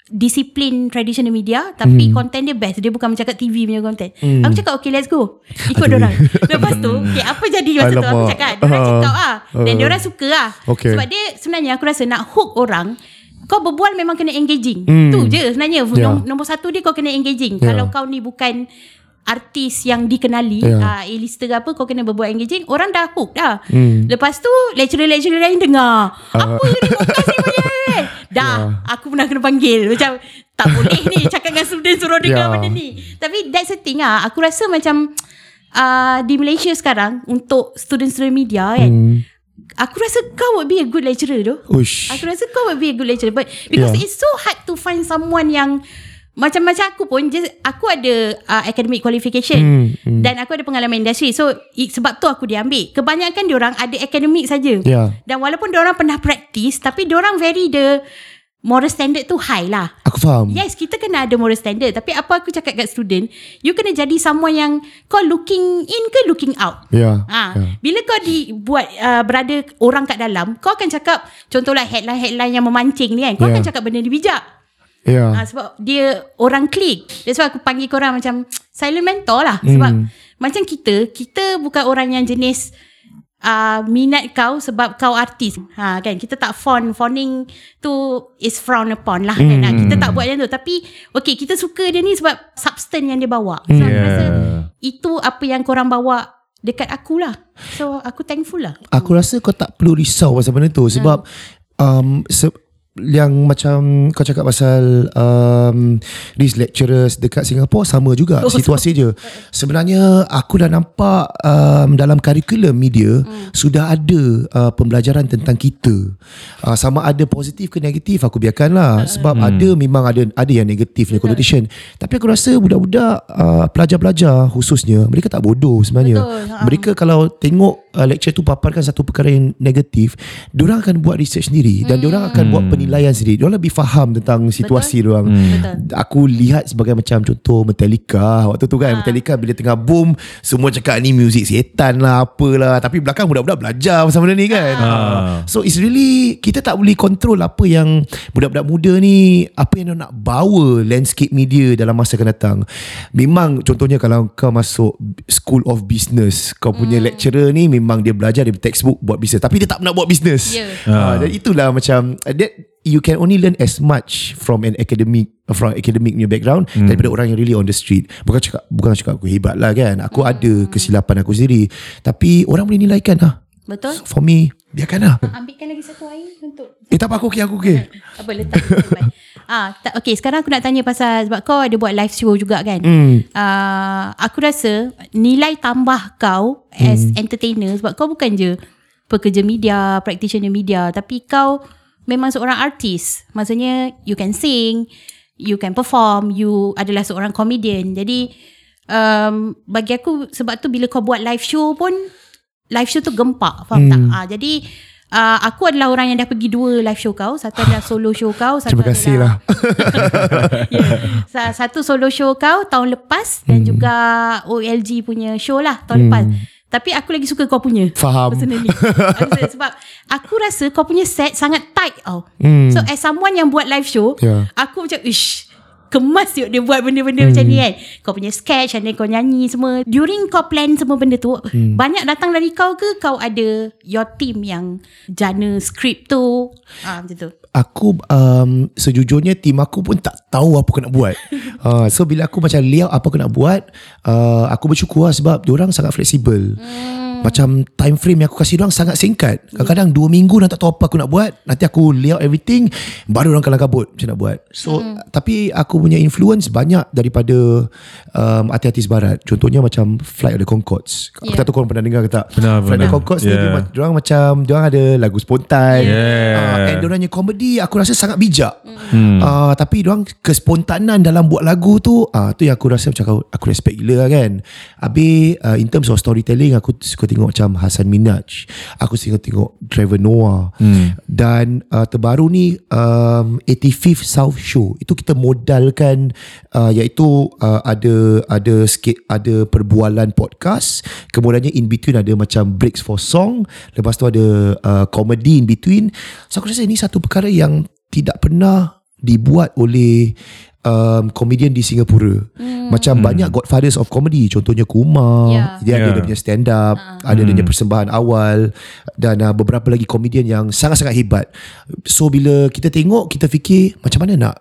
disiplin traditional media tapi content dia best dia bukan macam kat TV punya content aku cakap okay let's go ikut orang lepas tu okay, apa jadi masa tu aku Alamak. cakap diorang Ah. cakap ah dan diorang suka lah Okay. sebab dia sebenarnya aku rasa nak hook orang kau berbual memang kena engaging Hmm. tu je sebenarnya Ya. Nom- nombor satu dia kau kena engaging Ya. kalau kau ni bukan artis yang dikenali Ya. uh, A-lister apa kau kena berbual engaging orang dah hook dah Hmm. lepas tu lecturer-lecturer lain dengar apa ni podcast ni punya [laughs] eh? Dah Ya. aku pernah kena panggil macam tak boleh ni [laughs] cakap dengan student suruh dengar Ya. benda ni tapi that's the thing ah aku rasa macam uh, di Malaysia sekarang untuk student-student media kan Hmm. Aku rasa kau would be a good lecturer tu. Aku rasa kau would be a good lecturer but because Yeah. yeah. it's so hard to find someone yang macam-macam aku pun just, aku ada uh, academic qualification Hmm, hmm. dan aku ada pengalaman industri so it, sebab tu aku diambil kebanyakan diorang ada academic saja Ya. dan walaupun diorang pernah practice tapi diorang very the moral standard tu high lah Aku faham. Yes, kita kena ada moral standard. Tapi apa aku cakap kat student, you kena jadi someone yang kau looking in ke looking out. Ya. Ha, ya. bila kau dibuat uh, berada orang kat dalam, kau akan cakap contohlah headline-headline yang memancing ni kan. Kau Yeah. akan cakap benda ni bijak. Ya. Ha, sebab dia orang klik. That's why aku panggil korang macam [tsk] silent mentor lah. Sebab Hmm. macam kita, kita bukan orang yang jenis uh, minat kau sebab kau artis. Ha kan kita tak fawn fawning tu is frown upon lah kan. Ha, Hmm. kita tak buat macam tu tapi okay kita suka dia ni sebab substance yang dia bawa. So aku Yeah. rasa itu apa yang korang bawa dekat aku lah. So aku thankful lah. Aku rasa kau tak perlu risau pasal benda tu sebab um, se- yang macam kau cakap pasal um, these lecturers dekat Singapore sama juga Oh, situasi je. Sebenarnya aku dah nampak um, dalam kurikulum media Hmm. sudah ada uh, pembelajaran tentang kita. Uh, sama ada positif ke negatif aku biarkanlah sebab ada memang ada ada yang negatifnya connotation. Tapi aku rasa budak-budak uh, pelajar-pelajar khususnya mereka tak bodoh sebenarnya. Betul, ha. Mereka kalau tengok uh, lecture tu paparkan satu perkara yang negatif, diorang akan buat research sendiri dan diorang akan buat penilaian penilaian sendiri. Diorang lebih faham tentang situasi diorang. Betul. Aku lihat sebagai macam contoh Metallica waktu tu kan. Ha. Metallica bila tengah boom semua cakap ni muzik setan lah apalah tapi belakang budak-budak belajar pasal benda ni kan. Ha. So it's really kita tak boleh control apa yang budak-budak muda ni apa yang nak bawa landscape media dalam masa akan datang. Memang contohnya kalau kau masuk school of business, kau punya Hmm. lecturer ni memang dia belajar dari textbook buat bisnes tapi dia tak pernah buat bisnes. Ya. Ha, dan itulah macam that you can only learn as much from an academic from academic punya background hmm. daripada orang yang really on the street. Bukan cakap bukan cakap aku hebat lah kan. Aku Hmm. ada kesilapan aku sendiri. Tapi orang boleh nilaikan lah. Betul? For me, biarkan lah. Ambilkan lagi satu air untuk Eh tak apa aku okey aku okey. apa letak [laughs] ah, tak, okay, sekarang aku nak tanya pasal sebab kau ada buat live show juga kan. Hmm. Uh, aku rasa nilai tambah kau as Hmm. entertainer sebab kau bukan je pekerja media, practitioner media tapi kau memang seorang artis. Maksudnya you can sing, you can perform, you adalah seorang comedian. Jadi um, bagi aku sebab tu bila kau buat live show pun live show tu gempak faham hmm. tak? Ah jadi uh, aku adalah orang yang dah pergi dua live show kau, satu adalah solo show kau, satu Terima kasih adalah lah. [laughs] yeah. Sa- Satu solo show kau tahun lepas dan juga OLG punya show lah tahun lepas. Tapi aku lagi suka kau punya. Faham. Personally. [laughs] Aku sebab aku rasa kau punya set sangat tight tau. Hmm. So as someone yang buat live show, Yeah. aku macam ish kemas yuk dia buat benda-benda hmm. macam ni kan. Kau punya sketch and then kau nyanyi semua. During kau plan semua benda tu, hmm. banyak datang dari kau ke kau ada your team yang jana skrip tu? Ah macam tu. Aku um, sejujurnya tim aku pun tak tahu apa aku nak buat. uh, [laughs] so bila aku macam layout apa aku nak buat, uh, aku bersyukur lah sebab diorang sangat fleksibel. Hmm. Macam time frame yang aku kasih diorang sangat singkat. Kadang-kadang dua minggu dah tak tahu apa aku nak buat. Nanti aku layout everything, baru orang kalang kabut macam nak buat. So hmm. tapi aku punya influence banyak daripada um, artis-artis barat. Contohnya macam Flight of the Conchords. Aku Yeah. tak tahu korang pernah dengar ke tak. Pernah, Flight of the pernah. Conchords ni Yeah. dia, diorang macam diorang ada lagu spontan. Yeah. Ah, and diorang punya komedi aku rasa sangat bijak. Hmm. Uh, tapi diorang kespontanan dalam buat lagu tu uh, tu yang aku rasa macam aku, aku respect gila lah kan. Habis uh, in terms of storytelling aku suka tengok macam Hasan Minaj. Aku suka tengok Trevor Noah. Hmm. Dan uh, terbaru ni um, 85th South Show. Itu kita modalkan uh, iaitu uh, ada ada sikit ada perbualan podcast. Kemudiannya in between ada macam breaks for song. Lepas tu ada uh, comedy in between. So aku rasa ini satu perkara yang tidak pernah dibuat oleh um, komedian di Singapura. Hmm. Macam banyak godfathers of comedy. Contohnya Kumar. Yeah. Dia ada Yeah. dia punya stand up. Ada dia punya persembahan awal. Dan uh, beberapa lagi komedian yang sangat-sangat hebat. So bila kita tengok, kita fikir macam mana nak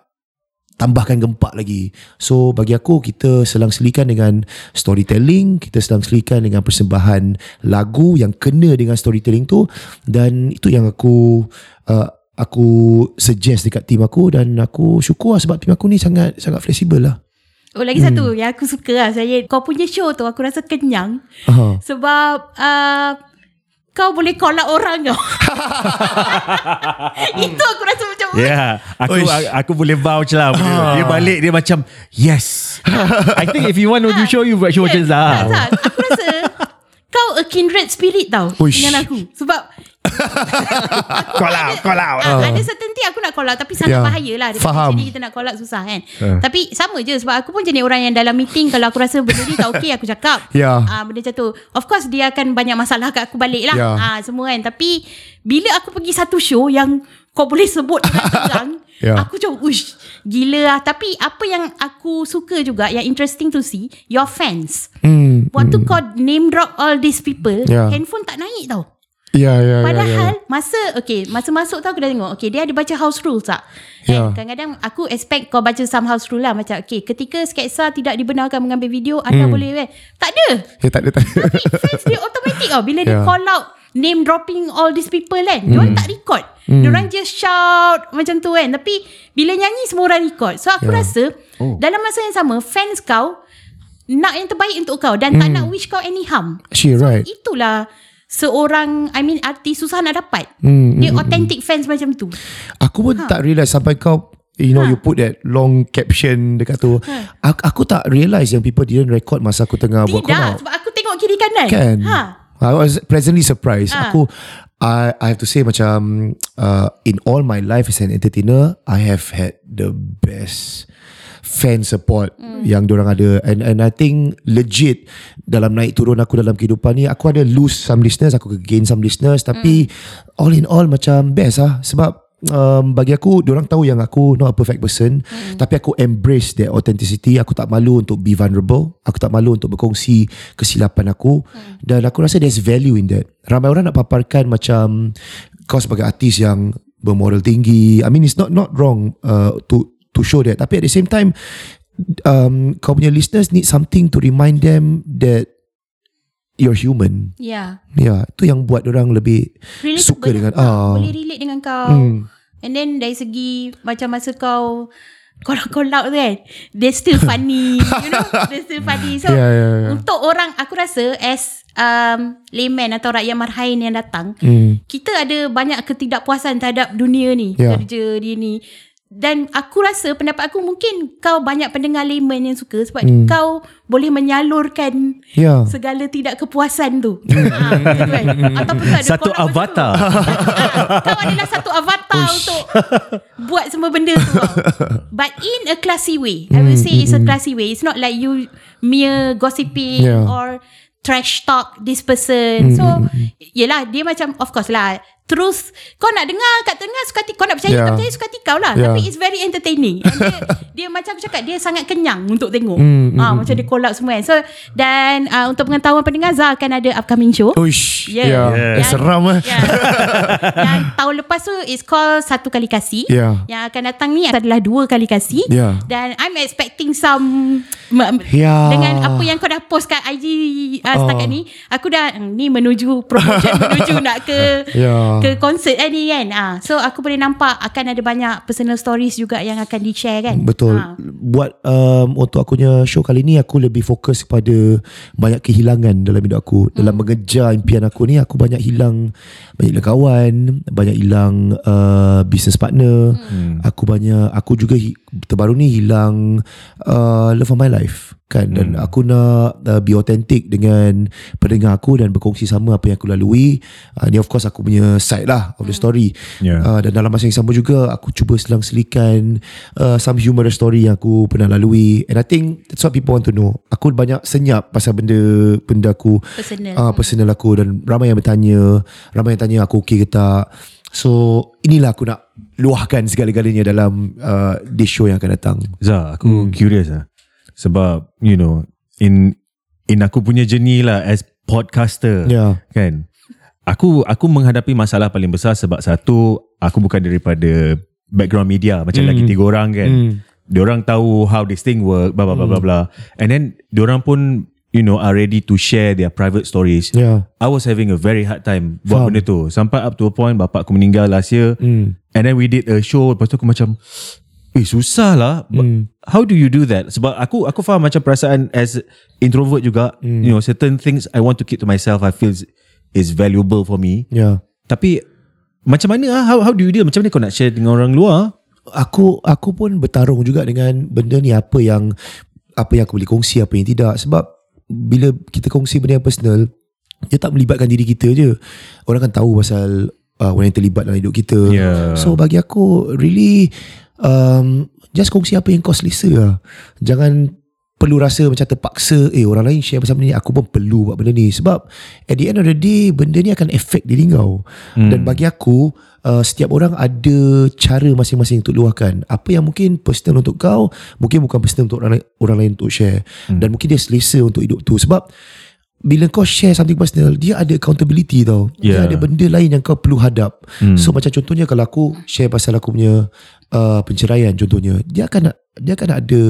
tambahkan gempak lagi. So bagi aku kita selang selikan dengan storytelling, kita selang selikan dengan persembahan lagu yang kena dengan storytelling tu dan itu yang aku uh, aku suggest dekat tim aku dan aku syukur lah sebab tim aku ni sangat sangat fleksibel lah. Oh lagi hmm. satu yang aku suka lah saya kau punya show tu aku rasa kenyang Aha. sebab uh, kau boleh call out orang kau. [laughs] Itu aku rasa macam Ya, yeah, aku Uish. aku, boleh vouch lah. Dia, dia balik dia macam yes. [laughs] I think if you want to do show you buat show macam tak, Zah. tak, aku rasa kau a kindred spirit tau Uish. dengan aku sebab [laughs] Call out, call out. Ah, Ada certain thing aku nak call out Tapi sangat Ya. bahaya lah Dekat Faham. sini kita nak call out susah kan Ah. Tapi sama je Sebab aku pun jenis orang yang dalam meeting Kalau aku rasa benda ni tak okay Aku cakap Ya. ah, Benda macam tu Of course dia akan banyak masalah Kat aku balik lah Ya. ah, Semua kan Tapi Bila aku pergi satu show Yang kau boleh sebut dengan [laughs] terang Ya. Aku macam Uish Gila lah Tapi apa yang aku suka juga Yang interesting to see Your fans Hmm. Waktu kau name drop all these people Ya. Handphone tak naik tau Ya ya ya. Padahal masa okay masa masuk tu aku dah tengok okay dia ada baca house rule tak? Ya. And kadang-kadang aku expect kau baca some house rule lah macam okay ketika sketsa tidak dibenarkan mengambil video anda Hmm. boleh kan? Tak ada. Ya tak ada tak ada. Tapi dia automatic tau bila dia Ya. call out name dropping all these people kan. Dia orang tak record. Dia orang just shout macam tu kan. Tapi bila nyanyi semua orang record. So aku Ya. rasa Oh. dalam masa yang sama fans kau nak yang terbaik untuk kau dan tak nak wish kau any harm. She right. Itulah seorang I mean artis susah nak dapat. Hmm, Dia authentic fans macam tu. Aku pun ha. tak realise sampai kau You know ha. you put that long caption dekat tu. Ha. Aku, aku tak realise yang people didn't record masa aku tengah buat call Tidak sebab aku tengok kiri kanan. Kan? Ha. I was pleasantly surprised. Ha. Aku I I have to say macam uh, in all my life as an entertainer, I have had the best fan support mm. yang orang ada and and I think legit dalam naik turun aku dalam kehidupan ni aku ada lose some listeners aku gain some listeners tapi mm. all in all macam best ah sebab um, bagi aku orang tahu yang aku not a perfect person mm. tapi aku embrace that authenticity aku tak malu untuk be vulnerable aku tak malu untuk berkongsi kesilapan aku mm. dan aku rasa there's value in that ramai orang nak paparkan macam kau sebagai artis yang bermoral tinggi I mean it's not not wrong uh, to to show that tapi at the same time um, kau punya listeners need something to remind them that you're human Yeah. yeah, tu yang buat orang lebih Relatable suka dengan ah Boleh relate dengan kau. Hmm. And then dari segi macam masa kau kolak-kolak tu kan They still funny [laughs] You know They still funny So Yeah, yeah, yeah. Untuk orang Aku rasa As um, Layman atau rakyat marhain yang datang Hmm. Kita ada banyak ketidakpuasan Terhadap dunia ni Yeah. Kerja dia ni dan aku rasa pendapat aku mungkin kau banyak pendengar layman yang suka sebab Hmm. kau boleh menyalurkan ya segala tidak kepuasan tu. ha, [laughs] gitu kan? Ataupun kau ada Satu avatar. Ah, kau adalah satu avatar untuk buat semua benda tu. tau. But in a classy way. I will say it's a classy way. It's not like you mere gossiping Yeah. or trash talk this person. So, yelah dia macam of course lah Truth Kau nak dengar kat tengah Suka hati Kau nak percaya Yeah. Tak percaya suka hati kau lah Yeah. Tapi it's very entertaining And dia, [laughs] dia macam aku cakap Dia sangat kenyang Untuk tengok Mm, ah, Macam dia collab semua kan So Dan uh, untuk pengetahuan pendengar Zah akan ada upcoming show Uish Yeah. yeah. Yeah. yeah. Seram eh Yeah. Yang tahun lepas tu Is called Satu Kali Kasih Yeah. Yang akan datang ni Adalah dua kali kasih Yeah. Dan I'm expecting some m- Yeah. Dengan apa yang kau dah post kat IG uh, Setakat Oh. ni Aku dah "Hmm, Ni menuju promotion [laughs] Menuju nak ke Yeah. Ke konsert eh, ni kan ah, So aku boleh nampak Akan ada banyak Personal stories juga Yang akan di share kan Betul. Ah. Buat um, untuk aku punya show kali ni aku lebih fokus kepada banyak kehilangan dalam hidup aku. Dalam Hmm. mengejar impian aku ni aku banyak hilang banyak hilang kawan, banyak hilang uh, business partner. Hmm. Aku banyak aku juga hi, terbaru ni hilang uh, love of my life kan dan aku nak uh, be authentic dengan pendengar aku dan berkongsi sama apa yang aku lalui. Uh, ni of course aku punya side lah of the story. Yeah. Uh, dan dalam masa yang sama juga aku cuba selang-selikan uh, some humorous story yang aku pernah lalui and I think that's what people want to know. Aku banyak senyap pasal benda benda aku Personal. uh, personal aku dan ramai yang bertanya, ramai yang tanya aku okey ke tak. So inilah aku nak luahkan segala-galanya dalam uh, this show yang akan datang. Zah, aku curious lah. Sebab, you know, in in aku punya journey lah as podcaster. Ya. Kan? Aku aku menghadapi masalah paling besar sebab satu, aku bukan daripada background media macam lagi tiga orang kan. Hmm. Diorang tahu how this thing work, blah blah blah blah blah. And then diorang pun you know are ready to share their private stories. Ya. I was having a very hard time buat Faham. benda tu. Sampai up to a point bapak aku meninggal last year. Hmm. And then we did a show Lepas tu aku macam Eh susah lah Hmm. How do you do that Sebab aku aku faham macam perasaan As introvert juga Hmm. You know certain things I want to keep to myself I feel is, valuable for me Ya. Tapi Macam mana ah? How, how do you deal Macam mana kau nak share dengan orang luar aku aku pun bertarung juga dengan benda ni apa yang apa yang aku boleh kongsi apa yang tidak sebab bila kita kongsi benda yang personal dia tak melibatkan diri kita je. Orang akan tahu pasal uh, orang yang terlibat dalam hidup kita. Yeah. so bagi aku really um, just kongsi apa yang kau selesa lah. Jangan perlu rasa macam terpaksa eh orang lain share pasal benda ni aku pun perlu buat benda ni. Sebab at the end of the day benda ni akan efek diri kau. Hmm. dan bagi aku uh, setiap orang ada cara masing-masing untuk luahkan. Apa yang mungkin personal untuk kau mungkin bukan personal untuk orang lain, orang lain untuk share. Hmm. dan mungkin dia selesa untuk hidup tu. Sebab bila kau share something personal dia ada accountability tau Yeah. dia ada benda lain yang kau perlu hadap hmm. so macam contohnya kalau aku share pasal aku punya uh, penceraian contohnya dia akan dia akan ada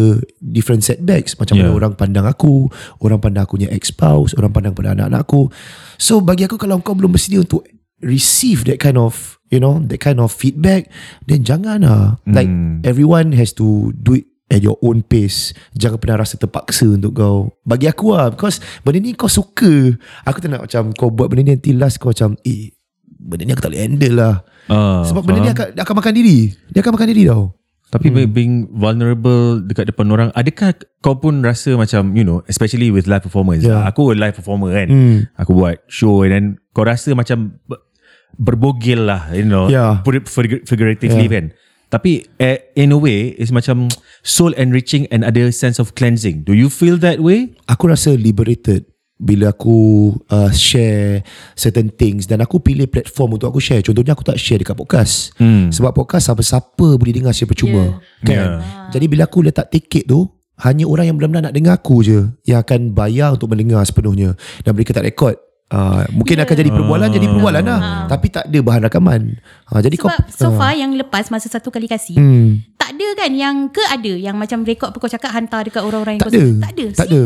different setbacks macam Yeah. mana orang pandang aku orang pandang aku punya ex-spouse orang pandang pada anak-anak aku so bagi aku kalau kau belum bersedia untuk receive that kind of you know that kind of feedback then jangan lah like everyone has to do it at your own pace jangan pernah rasa terpaksa untuk kau bagi aku lah because benda ni kau suka aku tak nak macam kau buat benda ni nanti last kau macam eh benda ni aku tak boleh handle lah Ah, sebab benda ni akan, dia akan makan diri dia akan makan diri tau Tapi hmm. being vulnerable Dekat depan orang Adakah kau pun rasa macam You know Especially with live performance Yeah. Aku live performer kan Hmm. Aku buat show And then Kau rasa macam berbogil lah, you know. Yeah. Put it figur- figuratively Yeah. kan. Tapi eh, in a way, it's macam soul enriching and ada sense of cleansing. Do you feel that way? Aku rasa liberated bila aku uh, share certain things dan aku pilih platform untuk aku share. Contohnya aku tak share dekat podcast. Hmm. Sebab podcast siapa-siapa boleh dengar secara percuma. Yeah. Kan? Jadi bila aku letak tiket tu, hanya orang yang benar-benar nak dengar aku je yang akan bayar untuk mendengar sepenuhnya dan mereka tak rekod. Uh, mungkin Yeah. akan jadi perbualan jadi perbualan lah tapi tak ada bahan rakaman uh, jadi Sebab kau so far yang lepas masa satu kali kasih hmm, tak ada kan yang ke ada yang macam rekod apa kau cakap hantar dekat orang-orang yang tak kau ada tak ada tak See? ada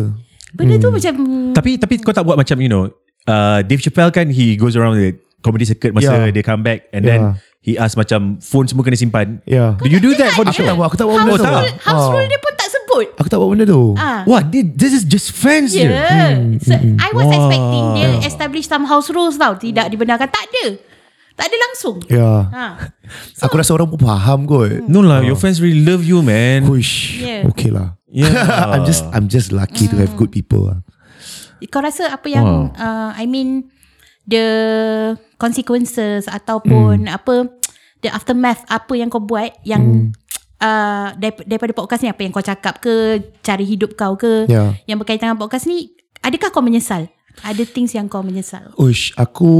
benda tu macam Tapi tapi kau tak buat macam you know, uh, Dave Chappelle kan he goes around the comedy circuit masa Yeah. dia come back and Yeah. then he ask macam phone semua kena simpan. ya Do you do that for the aku show? tak buat aku tak buat benda tu rule, house Ah. rule dia pun tak sebut aku tak buat benda tu ah What? Thi- This is just fans je. Yeah. So, I was Wah. expecting dia establish some house rules tau. Tidak dibenarkan. Tak ada. Tak ada langsung. ya Ha. [laughs] aku rasa orang pun faham kot No lah, your fans really love you, man. Huish, Yeah. okay lah Yeah. [laughs] I'm just I'm just lucky to have good people lah. Kau rasa apa yang uh, I mean the consequences ataupun apa the aftermath apa yang kau buat yang uh, darip- daripada podcast ni apa yang kau cakap ke cara hidup kau ke Ya. yang berkaitan dengan podcast ni adakah kau menyesal? Ada things yang kau menyesal? Uish, aku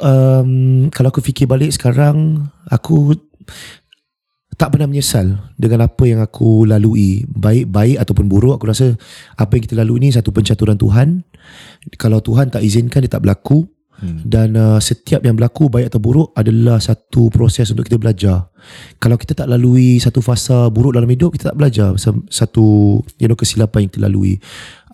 um, kalau aku fikir balik sekarang, aku tak pernah menyesal dengan apa yang aku lalui. Baik-baik ataupun buruk, aku rasa apa yang kita lalui ni satu pencaturan Tuhan. Kalau Tuhan tak izinkan, dia tak berlaku. Hmm. Dan uh, setiap yang berlaku baik atau buruk adalah satu proses untuk kita belajar. Kalau kita tak lalui satu fasa buruk dalam hidup, kita tak belajar Sa- satu you know kesilapan yang kita lalui.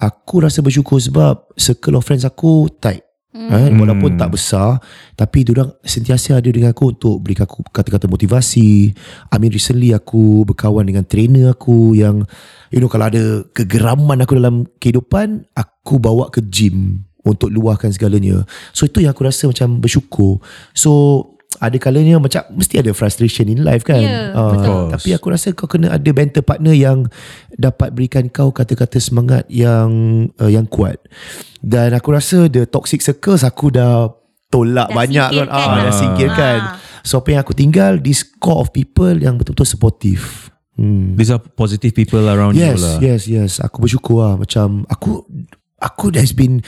Aku rasa bersyukur sebab circle of friends aku tight. Hmm. Eh, walaupun tak besar tapi diorang sentiasa ada dengan aku untuk beri aku kata-kata motivasi. I mean recently aku berkawan dengan trainer aku yang you know kalau ada kegeraman aku dalam kehidupan aku bawa ke gym untuk luahkan segalanya. So itu yang aku rasa macam bersyukur. So ada kalanya macam mesti ada frustration in life kan. Ya, Ah, betul. tapi aku rasa kau kena ada banter partner yang dapat berikan kau kata-kata semangat yang uh, yang kuat. Dan aku rasa the toxic circles aku dah tolak Dah banyak kan. Ah, lah. dah singkirkan. Ah. So apa yang aku tinggal this core of people yang betul-betul supportive. Hmm. These are positive people around Yes, you lah. yes, yes. Aku bersyukur lah. Macam aku aku has been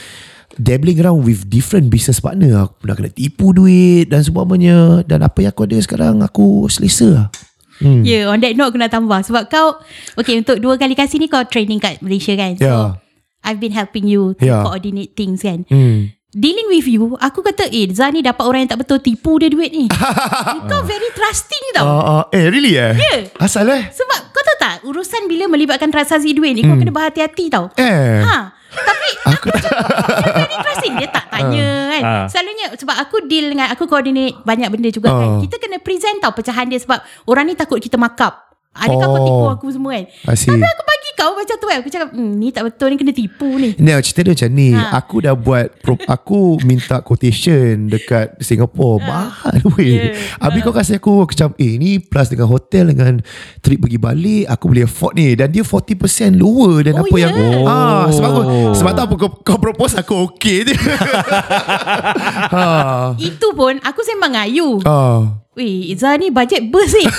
dabbling around with different business partner. Aku pernah kena tipu duit dan semuanya. Dan apa yang aku ada sekarang aku selesa lah. Hmm. Ya, yeah, on that note aku nak tambah sebab kau okay untuk dua kali kasih ni kau training kat Malaysia kan. So Yeah. I've been helping you to Yeah. coordinate things kan. Hmm. Dealing with you, aku kata eh Zah ni dapat orang yang tak betul tipu dia duit ni. [laughs] kau very trusting tau. Uh, uh, eh really eh? Ya. Asal eh? Sebab kau tahu tak urusan bila melibatkan transaksi duit ni kau kena berhati-hati tau. Eh. Ha. Tapi [laughs] aku dia very trusting dia tak tanya kan. Ah. Selalunya sebab aku deal dengan aku coordinate banyak benda juga kan. Ah. Kita kena present tau pecahan dia sebab orang ni takut kita markup. Adakah kau Oh. tipu aku semua kan? Tapi aku bagi kau macam tu kan. Aku cakap, hmm, ni tak betul ni kena tipu ni. Ni cerita dia macam ni. Ha. Aku dah buat pro, aku minta quotation dekat Singapore. Mahal weh. Yeah. Habis kau kasih aku macam eh ni plus dengan hotel dengan trip pergi balik aku boleh afford ni dan dia 40% lower dan Oh, apa yeah. yang ah sebab aku, Oh. sebab tu apa kau, kau propose aku okey je. [laughs] ha. Itu pun aku sembang dengan you. Ah. Weh, Izzah ni budget burst ni. [laughs]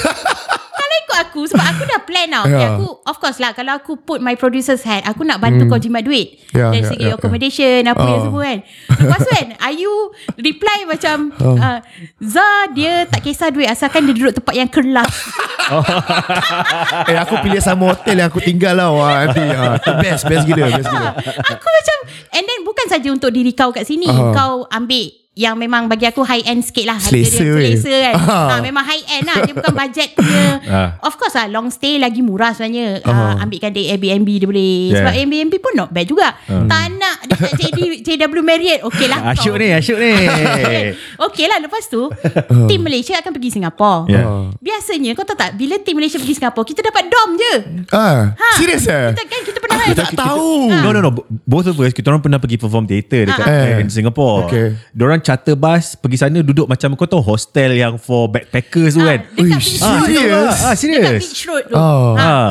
aku sebab aku dah plan tau. Ya. Yeah. Aku of course lah kalau aku put my producer's hat, aku nak bantu kau jimat duit. Ya, Dari ya, segi ya, ya. accommodation apa yang Ah. semua kan. Lepas tu kan, Ayu reply macam [laughs] uh, Zah dia tak kisah duit asalkan dia duduk tempat yang kelas. [laughs] Eh aku pilih sama hotel yang aku tinggal lah wah, nanti. Tu best best gila best gila. [laughs] aku macam and then bukan saja untuk diri kau kat sini, Ah. kau ambil yang memang bagi aku high end sikit lah harga Selesa, dia selesa kan Ah. ha, memang high end lah dia bukan budget punya [laughs] Ah. of course lah long stay lagi murah sebenarnya Ah. uh, ambilkan dia Airbnb dia boleh Yeah. sebab Airbnb pun not bad juga tak nak dekat JD, [laughs] JW Marriott okey lah Asyuk ni, asyuk ni. [laughs] Okey lah lepas tu Tim Malaysia akan pergi Singapura Yeah. Biasanya kau tahu tak Bila tim Malaysia pergi Singapura Kita dapat dom je Ah, ha. serius eh? Kita kan kita pernah Aku tak tahu. No, no, no. Both of us, kita orang pernah pergi perform theater dekat Ah. eh. in Singapore. Okay. Diorang charter bus pergi sana duduk macam kau tahu hostel yang for backpackers tu kan. Dekat Ui, beach Ah, road tu. serious? Ah, Dekat serious. beach road tu Oh. ha. Ah.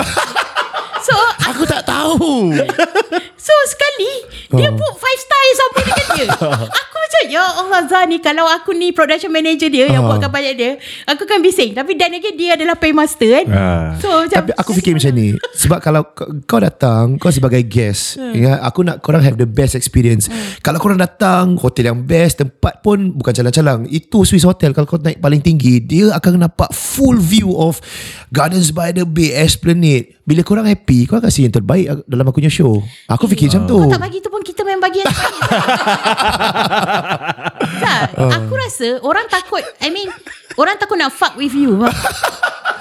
So Aku tak tahu. [laughs] So sekali Dia Oh. book five star yang sama dengan dia [laughs] Aku macam ya Allah Zah ni kalau aku ni production manager dia yang Ah. buatkan banyak dia, aku kan bising. Tapi dan again dia adalah paymaster kan. Ah. So macam Tapi aku fikir macam ni [laughs] Sebab kalau kau datang Kau sebagai guest Hmm. ingat, Aku nak korang have the best experience Kalau korang datang Hotel yang best Tempat pun Bukan calang-calang Itu Swiss Hotel Kalau kau naik paling tinggi Dia akan nampak Full view of Gardens by the Bay Esplanade Bila korang happy Korang kasih yang terbaik Dalam aku punya show Aku fikir macam tu. Kau tak bagi tu pun kita main bagi yang [laughs] tak, aku rasa orang takut I mean orang takut nak fuck with you.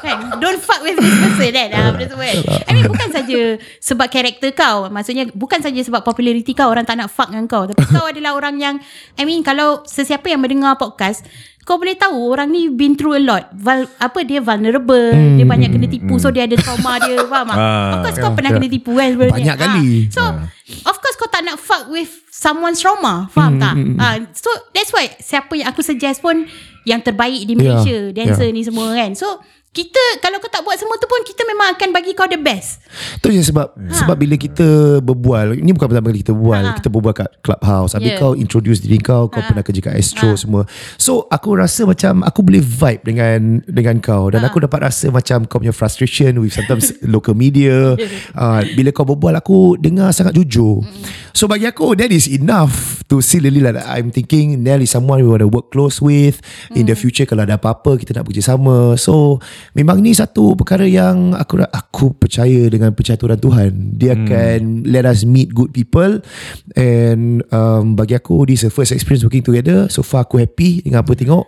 Kan? Don't fuck with this person kan? Ah, benda semua kan. I mean bukan saja sebab karakter kau. Maksudnya bukan saja sebab populariti kau orang tak nak fuck dengan kau. Tapi kau adalah orang yang I mean kalau sesiapa yang mendengar podcast kau boleh tahu orang ni been through a lot. Val, apa dia vulnerable. Hmm, dia banyak kena tipu. so dia ada trauma dia. [laughs] Faham tak? Ah. of course kau Ya, pernah ya. kena tipu kan sebenarnya. Banyak Ah, kali. so of course kau tak nak fuck with someone's trauma. Faham tak? Ah, so that's why siapa yang aku suggest pun yang terbaik di Malaysia Yeah, dancer yeah. ni semua kan. So kita kalau kau tak buat semua tu pun kita memang akan bagi kau the best Tu je sebab ha. Sebab bila kita berbual Ini bukan pertama kali kita berbual Ha. Kita berbual kat clubhouse Habis Yeah. kau introduce diri kau Kau Ha. pernah kerja kat Astro Ha. semua So aku rasa macam Aku boleh vibe dengan Dengan kau Dan aku dapat rasa macam Kau punya frustration With sometimes [laughs] local media uh, Bila kau berbual Aku dengar sangat jujur So bagi aku That is enough To see really like I'm thinking Nell is someone We want to work close with In the future. Kalau ada apa-apa Kita nak bekerjasama So Memang ni satu perkara yang Aku aku percaya Dengan percaturan Tuhan. Dia akan Let us meet good people. And um, Bagi aku This is the first experience Working together. So far aku happy Dengan apa tengok.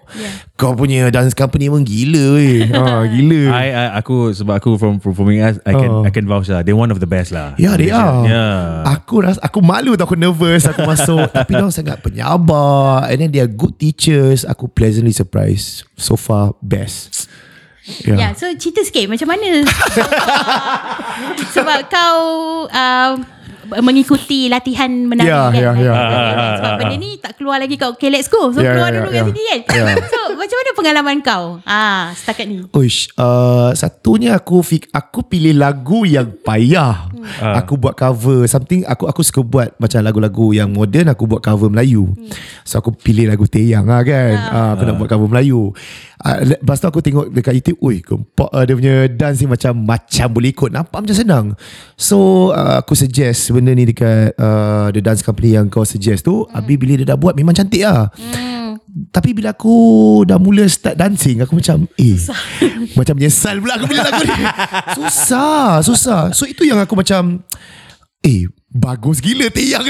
Kau punya dance company Memang gila weh. Ha, [laughs] Gila. I, I aku sebab aku from performing arts I can Oh. I can vouch lah. They're one of the best lah. Ya they are. Yeah. Aku rasa Aku malu tau Aku nervous Aku masuk. [laughs] Tapi diorang sangat penyabar. And then they are good teachers. Aku pleasantly surprised. So far best. Ya, Yeah, yeah, so cerita sikit. Macam mana? [laughs] Sebab kau uh, mengikuti latihan menari Ya, kan. ya, ya. Kan? Sebab benda ni tak keluar lagi kat Okay Let's Go. So Ya, keluar ya, dulu ya. kat sini kan. Ya. [laughs] So macam mana pengalaman kau? Ah, setakat ni. Uish, uh, satunya aku fik, aku pilih lagu yang payah. Ah. Aku buat cover something aku aku suka buat macam lagu-lagu yang moden aku buat cover Melayu. So aku pilih lagu Teyang lah kan. Ah. aku nak buat cover Melayu. Uh, lepas tu aku tengok dekat YouTube, ui gempak uh, dia punya dance ni macam macam boleh ikut. Nampak macam senang. So uh, aku suggest benda ni dekat uh, the dance company yang kau suggest tu. Habis bila dia dah buat memang cantik lah. Tapi bila aku dah mula start dancing Aku macam Eh [laughs] Macam menyesal pula aku pilih lagu ni [laughs] Susah Susah So itu yang aku macam Eh Bagus gila Tiang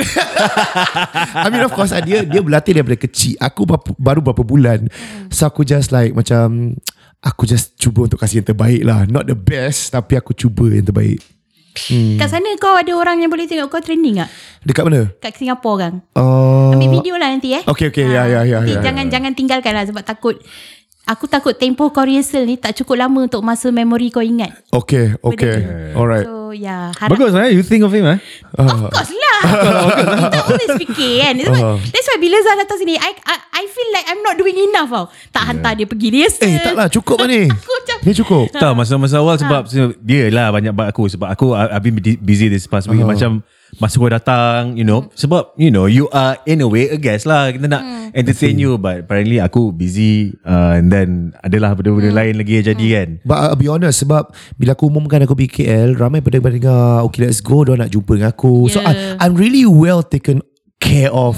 [laughs] I mean of course ah, Dia dia berlatih daripada kecil Aku baru berapa bulan So aku just like Macam Aku just cuba untuk kasih yang terbaik lah Not the best Tapi aku cuba yang terbaik Hmm. Kat sana kau ada orang yang boleh tengok kau training tak? Dekat mana? Kat Singapura kan? Uh, Ambil video lah nanti eh. Okay, okay. Ya, ya, ya, Nanti ya, jangan jangan tinggalkan lah sebab takut Aku takut tempoh kau rehearsal ni tak cukup lama untuk masa memori kau ingat. Okay Okay. Alright. So ya, harap Bagus eh? You think of him eh? Of course lah. [laughs] Kita always fikir kan? That's why, Uh. that's why bila Zah datang sini. I, I I feel like I'm not doing enough tau. Tak hantar dia pergi rehearsal. Eh tak lah. Cukup lah ni. [laughs] Aku macam Ni cukup. Tak masa-masa awal sebab ha. dia lah banyak buat aku. Sebab aku I've been busy this past week. Oh. macam masa kau datang you know. Sebab you know you are in a way a guest lah. Kita nak entertain you but apparently aku busy uh, and then adalah benda-benda lain lagi yang jadi kan. But I'll be honest Sebab Bila aku umumkan aku pergi KL Ramai pendengar Okay let's go Diorang nak jumpa dengan aku. So Yeah. I, I'm really well taken care of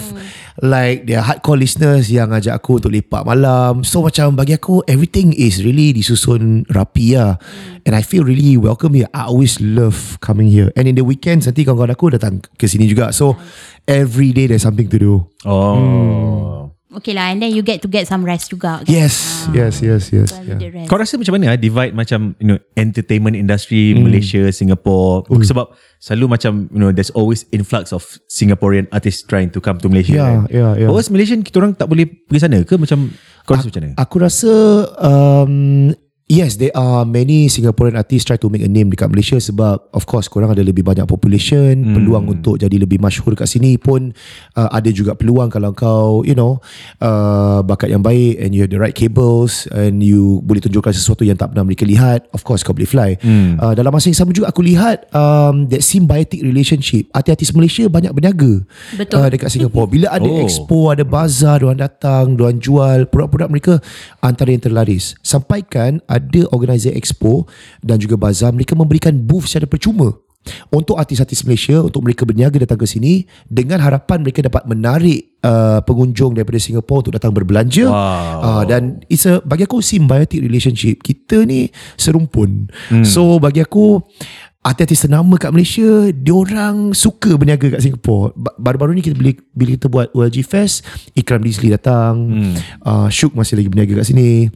Like There are hardcore listeners Yang ajak aku Untuk lepak malam. So macam bagi aku Everything is really Disusun rapi lah And I feel really welcome here. I always love coming here. And in the weekends Nanti kawan-kawan aku Datang ke sini juga. So Every day there's something to do. Oh Okay lah And then you get to get some rest juga kan? Yes Yes yes yes So, yeah. Kau rasa macam mana ah, divide macam you know entertainment industry Malaysia Singapore sebab selalu macam you know there's always influx of Singaporean artists trying to come to Malaysia Yeah, kan? yeah, yeah. But was Malaysian kita orang tak boleh pergi sana ke macam kau rasa macam mana Aku rasa um, Yes, there are many Singaporean artists try to make a name dekat Malaysia sebab of course korang ada lebih banyak population, hmm. peluang untuk jadi lebih masyhur kat sini pun uh, ada juga peluang kalau kau you know uh, bakat yang baik and you have the right cables and you boleh tunjukkan sesuatu yang tak pernah mereka lihat, of course kau boleh fly. Hmm. Uh, dalam masa yang sama juga aku lihat um, that symbiotic relationship artis-artis Malaysia banyak berniaga Betul. Uh, dekat Singapore. Bila ada Oh. expo, ada bazar, diorang datang, diorang jual produk-produk mereka antara yang terlaris. Sampaikan ada organizer expo dan juga bazar mereka memberikan booth secara percuma untuk artis-artis Malaysia untuk mereka berniaga datang ke sini dengan harapan mereka dapat menarik uh, pengunjung daripada Singapura untuk datang berbelanja Wow. uh, dan it's a bagi aku symbiotic relationship kita ni serumpun hmm. so bagi aku artis-artis ternama kat Malaysia diorang suka berniaga kat Singapura Ba- baru-baru ni kita bila, bila kita buat OLG Fest Ikram Dizli datang hmm. uh, Syuk masih lagi berniaga kat sini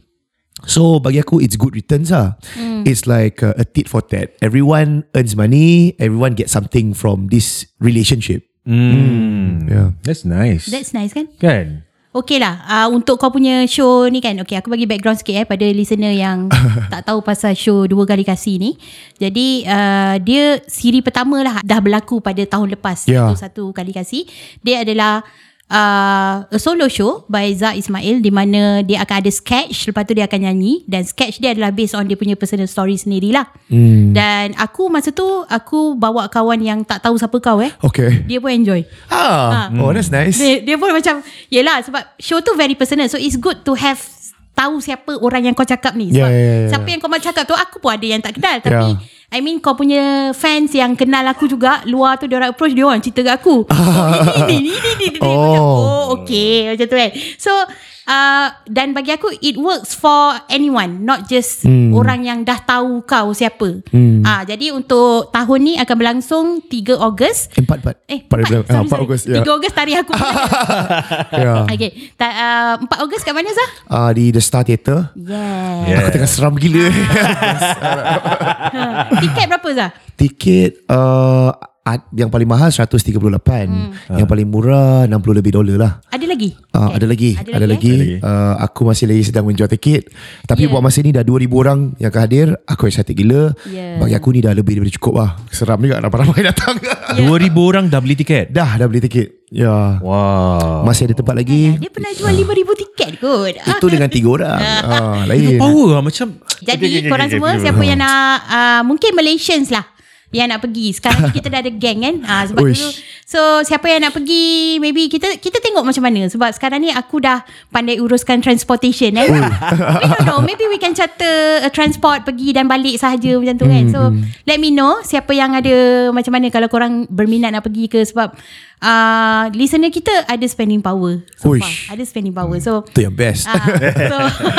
So bagi aku it's good returns lah. Mm. It's like uh, a tit for tat. Everyone earns money, everyone gets something from this relationship. Hmm. Yeah. That's nice. That's nice kan? kan? Okay lah uh, Untuk kau punya show ni kan Okay aku bagi background sikit eh Pada listener yang [laughs] Tak tahu pasal show Dua Kali Kasih ni Jadi uh, Dia siri pertama lah Dah berlaku pada tahun lepas Ya. Satu, satu Kali Kasih Dia adalah uh, A solo show By Zah Ismail Di mana Dia akan ada sketch Lepas tu dia akan nyanyi Dan sketch dia adalah Based on dia punya personal story sendirilah hmm. Dan aku masa tu Aku bawa kawan yang Tak tahu siapa kau eh Okay. Dia pun enjoy Ah, oh that's nice. dia, dia pun macam Yelah sebab Show tu very personal So it's good to have Tahu siapa orang yang kau cakap ni Yeah, Sebab yeah, yeah. Siapa yang kau mahu cakap tu Aku pun ada yang tak kenal Tapi Yeah. I mean kau punya fans Yang kenal aku juga Luar tu dia orang approach Dia orang cerita kat aku oh. Oh. Oh okay Macam tu kan So uh, Dan bagi aku It works for anyone Not just Hmm. Orang yang dah tahu kau siapa Ah, Jadi untuk tahun ni Akan berlangsung 3 Ogos. Eh, empat, empat, bulan. sorry, Ah, empat sorry. Ogos. Ya. 3 Ogos tarikh aku [laughs] Yeah. Okay Ta, uh, 4 Ogos kat mana Zah? Ah, di The Star Theatre. Yeah. Yeah. Aku tengah seram gila. [laughs] Tiket berapa Zah? Tiket uh, yang paling mahal 138. Hmm. Yang paling murah 60 lebih dolar lah. Ada lagi? Uh, Eh, ada lagi, Ada, ada lagi. eh? Ada lagi. Uh, aku masih lagi sedang menjual tiket. Tapi Yeah. buat masa ni dah 2000 orang yang akan hadir. Aku excited gila. Yeah. Bagi aku ni dah lebih daripada cukup lah. Seram juga ramai-ramai [laughs] datang. Ya. 2000 orang dah beli tiket. dah, dah beli tiket. Ya. Wow. Masih ada tempat lagi. Dia pernah jual 5,000 tiket kot. Ah. Itu dengan tiga orang. [laughs] ah, lain. Power lah macam. Jadi Okay, okay, korang okay, semua okay. siapa yang nak uh, mungkin Malaysians lah yang nak pergi. Sekarang ni kita dah ada gang kan. Ah sebab Uish. dulu so siapa yang nak pergi maybe kita kita tengok macam mana sebab sekarang ni aku dah pandai uruskan transportation eh. we don't know maybe we can charter a transport pergi dan balik sahaja macam tu kan. So let me know siapa yang ada macam mana kalau korang berminat nak pergi ke sebab uh, listener kita ada spending power so far. Uish. Ada spending power. So Itu yang best. Ah, so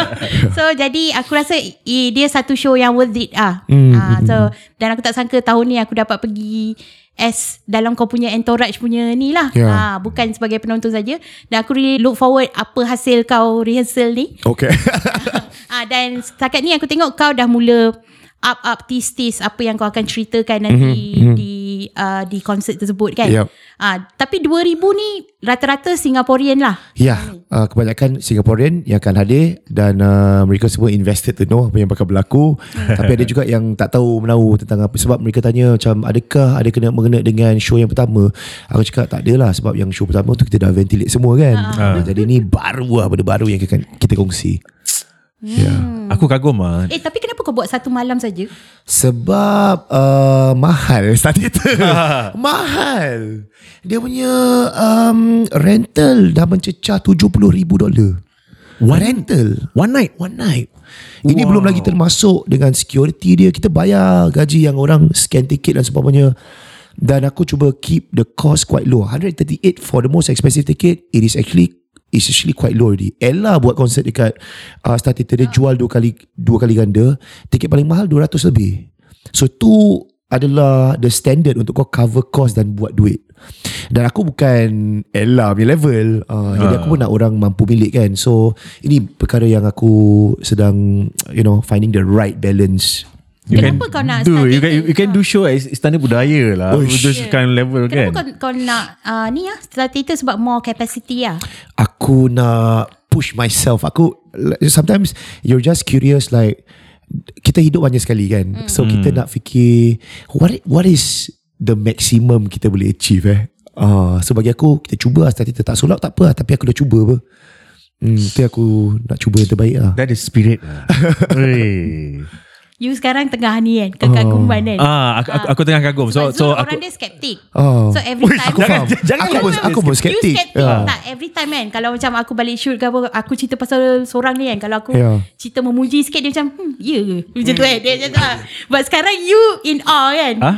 [laughs] so jadi aku rasa i, dia satu show yang worth it ah. Hmm, Ah, so dan aku tak sangka tahun ni aku dapat pergi as dalam kau punya entourage punya ni lah. Ya. Ah, bukan sebagai penonton saja. Dan aku really look forward apa hasil kau rehearsal ni. Okay. [laughs] Ah dan setakat ni aku tengok kau dah mula up up tease tease apa yang kau akan ceritakan nanti mm-hmm. di uh, di konsert tersebut kan. Yup. Ah tapi 2000 ni rata-rata Singaporean lah. Ya, uh, kebanyakan Singaporean yang akan hadir dan uh, mereka semua invested to know apa yang bakal berlaku. Tapi ada juga yang tak tahu menahu tentang apa sebab mereka tanya macam adakah ada kena mengena dengan show yang pertama. Aku cakap tak adalah sebab yang show pertama tu kita dah ventilate semua kan. Uh, jadi ni baru lah benda baru yang kita, kita kongsi. Ya. Aku kagum lah. Eh tapi kenapa kau buat satu malam saja? Sebab uh, mahal [laughs] Star Theatre [laughs] Mahal Dia punya um, rental dah mencecah 70 ribu dolar One rental One night. One night Ini Wow. belum lagi termasuk dengan security dia Kita bayar gaji yang orang scan tiket dan sebagainya Dan aku cuba keep the cost quite low 138 for the most expensive ticket It is actually It's actually quite low already Ella buat konsert dekat uh, Star Theatre Dia jual dua kali Dua kali ganda Tiket paling mahal 200 lebih So tu adalah the standard untuk kau cover cost dan buat duit. Dan aku bukan Ella punya level. Uh, Jadi aku pun nak orang mampu milik kan. So ini perkara yang aku sedang you know finding the right balance. You Kenapa kau nak do, you can, dating? you can do show at Istana Budaya lah. Uish. Those kind of level Kenapa kan. kau, kau nak uh, ni lah Star Theatre sebab more capacity lah Aku nak push myself. Aku sometimes you're just curious like kita hidup hanya sekali kan. So kita nak fikir what what is the maximum kita boleh achieve eh. Ah, so bagi aku kita cuba lah start kita tak solak tak apa lah, tapi aku dah cuba apa. Hmm, tu aku nak cuba yang terbaik lah. That is spirit lah. [laughs] You sekarang tengah ni kan Kekaguman kan ah, aku, aku, aku tengah kagum. So, Sebab so Zul aku orang dia skeptik Oh. So every time Aku faham. jangan- aku pun jangan. aku pun You skeptik. skeptik Ya. Tak every time kan Kalau macam aku balik shoot ke apa Aku cerita pasal seorang ni kan Kalau aku Ya. cerita memuji sikit Dia macam hmm, Ya ke Macam tu kan Dia macam tu lah But sekarang you in awe kan Ah?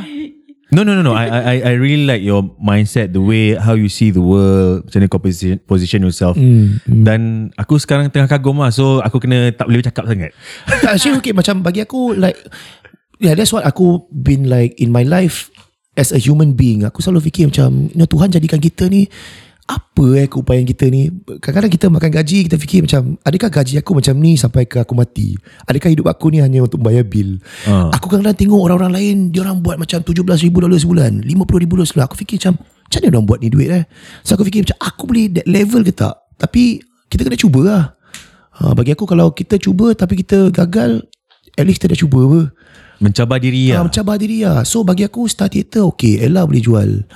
No no no no. I I I really like your mindset, the way how you see the world, macam mana kau position, position yourself. Hmm, Dan aku sekarang tengah kagum lah, so aku kena tak boleh cakap sangat. [laughs] tak actually okay macam bagi aku like yeah that's what aku been like in my life as a human being aku selalu fikir macam you know, Tuhan jadikan kita ni apa eh keupayaan kita ni kadang-kadang kita makan gaji kita fikir macam adakah gaji aku macam ni sampai ke aku mati adakah hidup aku ni hanya untuk bayar bil Ah. aku kadang-kadang tengok orang-orang lain dia orang buat macam 17 ribu dolar sebulan 50 ribu dolar sebulan aku fikir macam macam mana orang buat ni duit eh so aku fikir macam aku boleh that level ke tak tapi kita kena cuba lah ha, bagi aku kalau kita cuba tapi kita gagal at least kita dah cuba apa Mencabar diri Ya. lah. mencabar diri lah. So bagi aku Star Theatre okay. Ella boleh jual.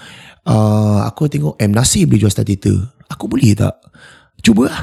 Uh, aku tengok M. Nasir boleh jual Theatre. Aku boleh tak? Cuba lah.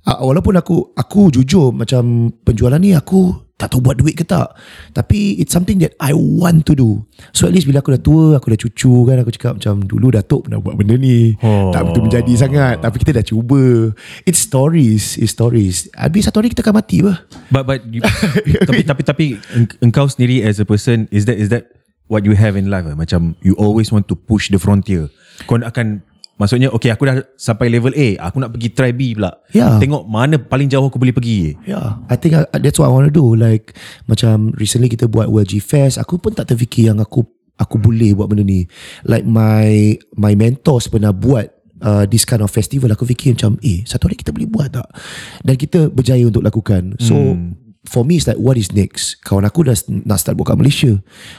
Uh, walaupun aku aku jujur macam penjualan ni aku tak tahu buat duit ke tak. Tapi it's something that I want to do. So at least bila aku dah tua, aku dah cucu kan. Aku cakap macam dulu Datuk pernah buat benda ni. Oh. Tak betul menjadi sangat. Tapi kita dah cuba. It's stories. It's stories. Habis satu hari kita akan mati apa? But but you, [laughs] tapi tapi tapi eng- engkau sendiri as a person is that is that what you have in life? eh? Macam you always want to push the frontier. Kau nak akan maksudnya okay aku dah sampai level A, aku nak pergi try B pula. Ya. Tengok mana paling jauh aku boleh pergi. Yeah, I think I, that's what I want to do. Like macam recently kita buat WLG Fest, aku pun tak terfikir yang aku aku boleh buat benda ni. Like my my mentors pernah buat uh, this kind of festival. Aku fikir macam, eh satu hari kita boleh buat tak? Dan kita berjaya untuk lakukan. So for me it's like what is next? Kawan aku dah nak start buat kat Malaysia.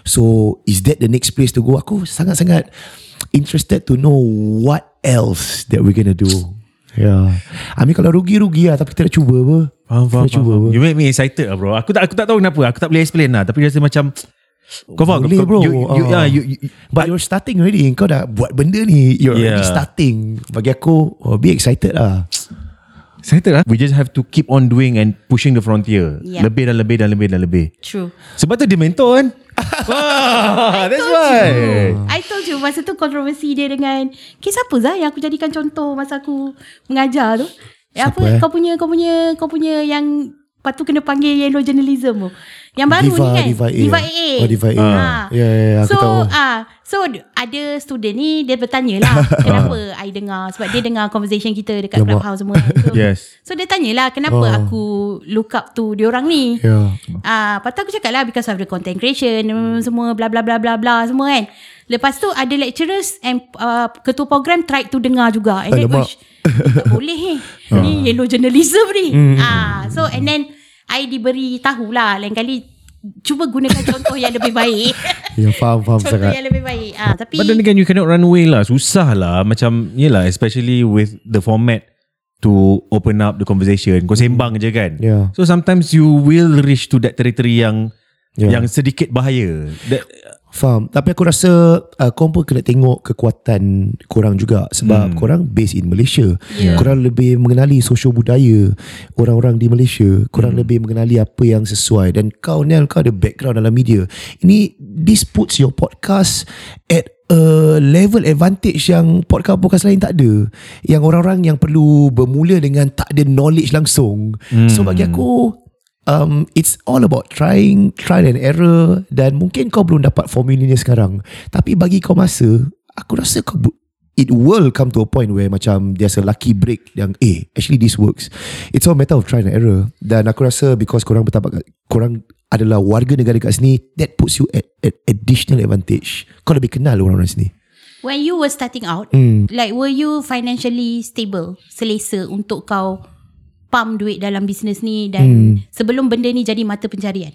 So is that the next place to go? Aku sangat-sangat interested to know what else that we're gonna do. Yeah. I mean kalau rugi-rugi lah Tapi kita dah cuba apa Faham, faham, Kita cuba faham. apa You make me excited lah bro. Aku tak aku tak tahu kenapa. Aku tak boleh explain lah. Tapi rasa macam kau faham Boleh bro You, you, Ah. yeah, you, you, But you're starting already Kau dah buat benda ni You're Yeah. already starting Bagi aku oh, Be excited lah excited lah. We just have to keep on doing and pushing the frontier. Yeah. Lebih dan lebih dan lebih dan lebih. True Sebab tu dia mentor kan. [laughs] Wah, that's why. I told you Masa tu kontroversi dia dengan Kes apa Zah Yang aku jadikan contoh Masa aku Mengajar tu Siapa, apa eh? kau punya kau punya kau punya yang Lepas tu kena panggil yellow journalism tu. Yang baru Diva- ni kan. Diva A. Diva A. Oh, Diva A. Ah. Ya, ya, ya, aku so, tahu. Ah, so ada student ni dia bertanya lah [laughs] kenapa I dengar sebab dia dengar conversation kita dekat Alamak. clubhouse semua. [laughs] So, Yes. So dia tanyalah kenapa Oh. aku look up to dia orang ni. Ya Ah, lepas tu aku cakap lah because of the content creation hmm. semua bla bla bla bla bla semua kan. Lepas tu ada lecturers and uh, ketua program try to dengar juga. And then, Alamak. "Uish, tak boleh eh. [laughs] Ni yellow journalism ni. Ah, so and then I diberi tahu lah lain kali cuba gunakan contoh yang lebih baik. [laughs] Ya faham faham contoh sangat yang lebih baik. Ah, tapi But then again you cannot run away lah. Susah lah. Macam yelah especially with the format to open up the conversation. Kau sembang je kan. Yeah. So sometimes you will reach to that territory yang Yeah. yang sedikit bahaya. That, Faham Tapi aku rasa uh, Korang pun kena tengok Kekuatan korang juga Sebab hmm. korang based in Malaysia Yeah. Korang lebih mengenali Sosial budaya Orang-orang di Malaysia Korang hmm. lebih mengenali Apa yang sesuai Dan kau Nel Kau ada background dalam media Ini This puts your podcast At a level advantage yang podcast-podcast lain tak ada. Yang orang-orang yang perlu bermula dengan tak ada knowledge langsung. Hmm. So bagi aku um, it's all about trying, trial and error dan mungkin kau belum dapat formulanya sekarang. Tapi bagi kau masa, aku rasa kau it will come to a point where macam there's a lucky break yang eh actually this works. It's all matter of trial and error. Dan aku rasa because korang bertapak korang adalah warga negara kat sini that puts you at, at additional advantage. Kau lebih kenal orang-orang sini. when you were starting out, Hmm. like were you financially stable, selesa untuk kau pump duit dalam bisnes ni dan Hmm. sebelum benda ni jadi mata pencarian?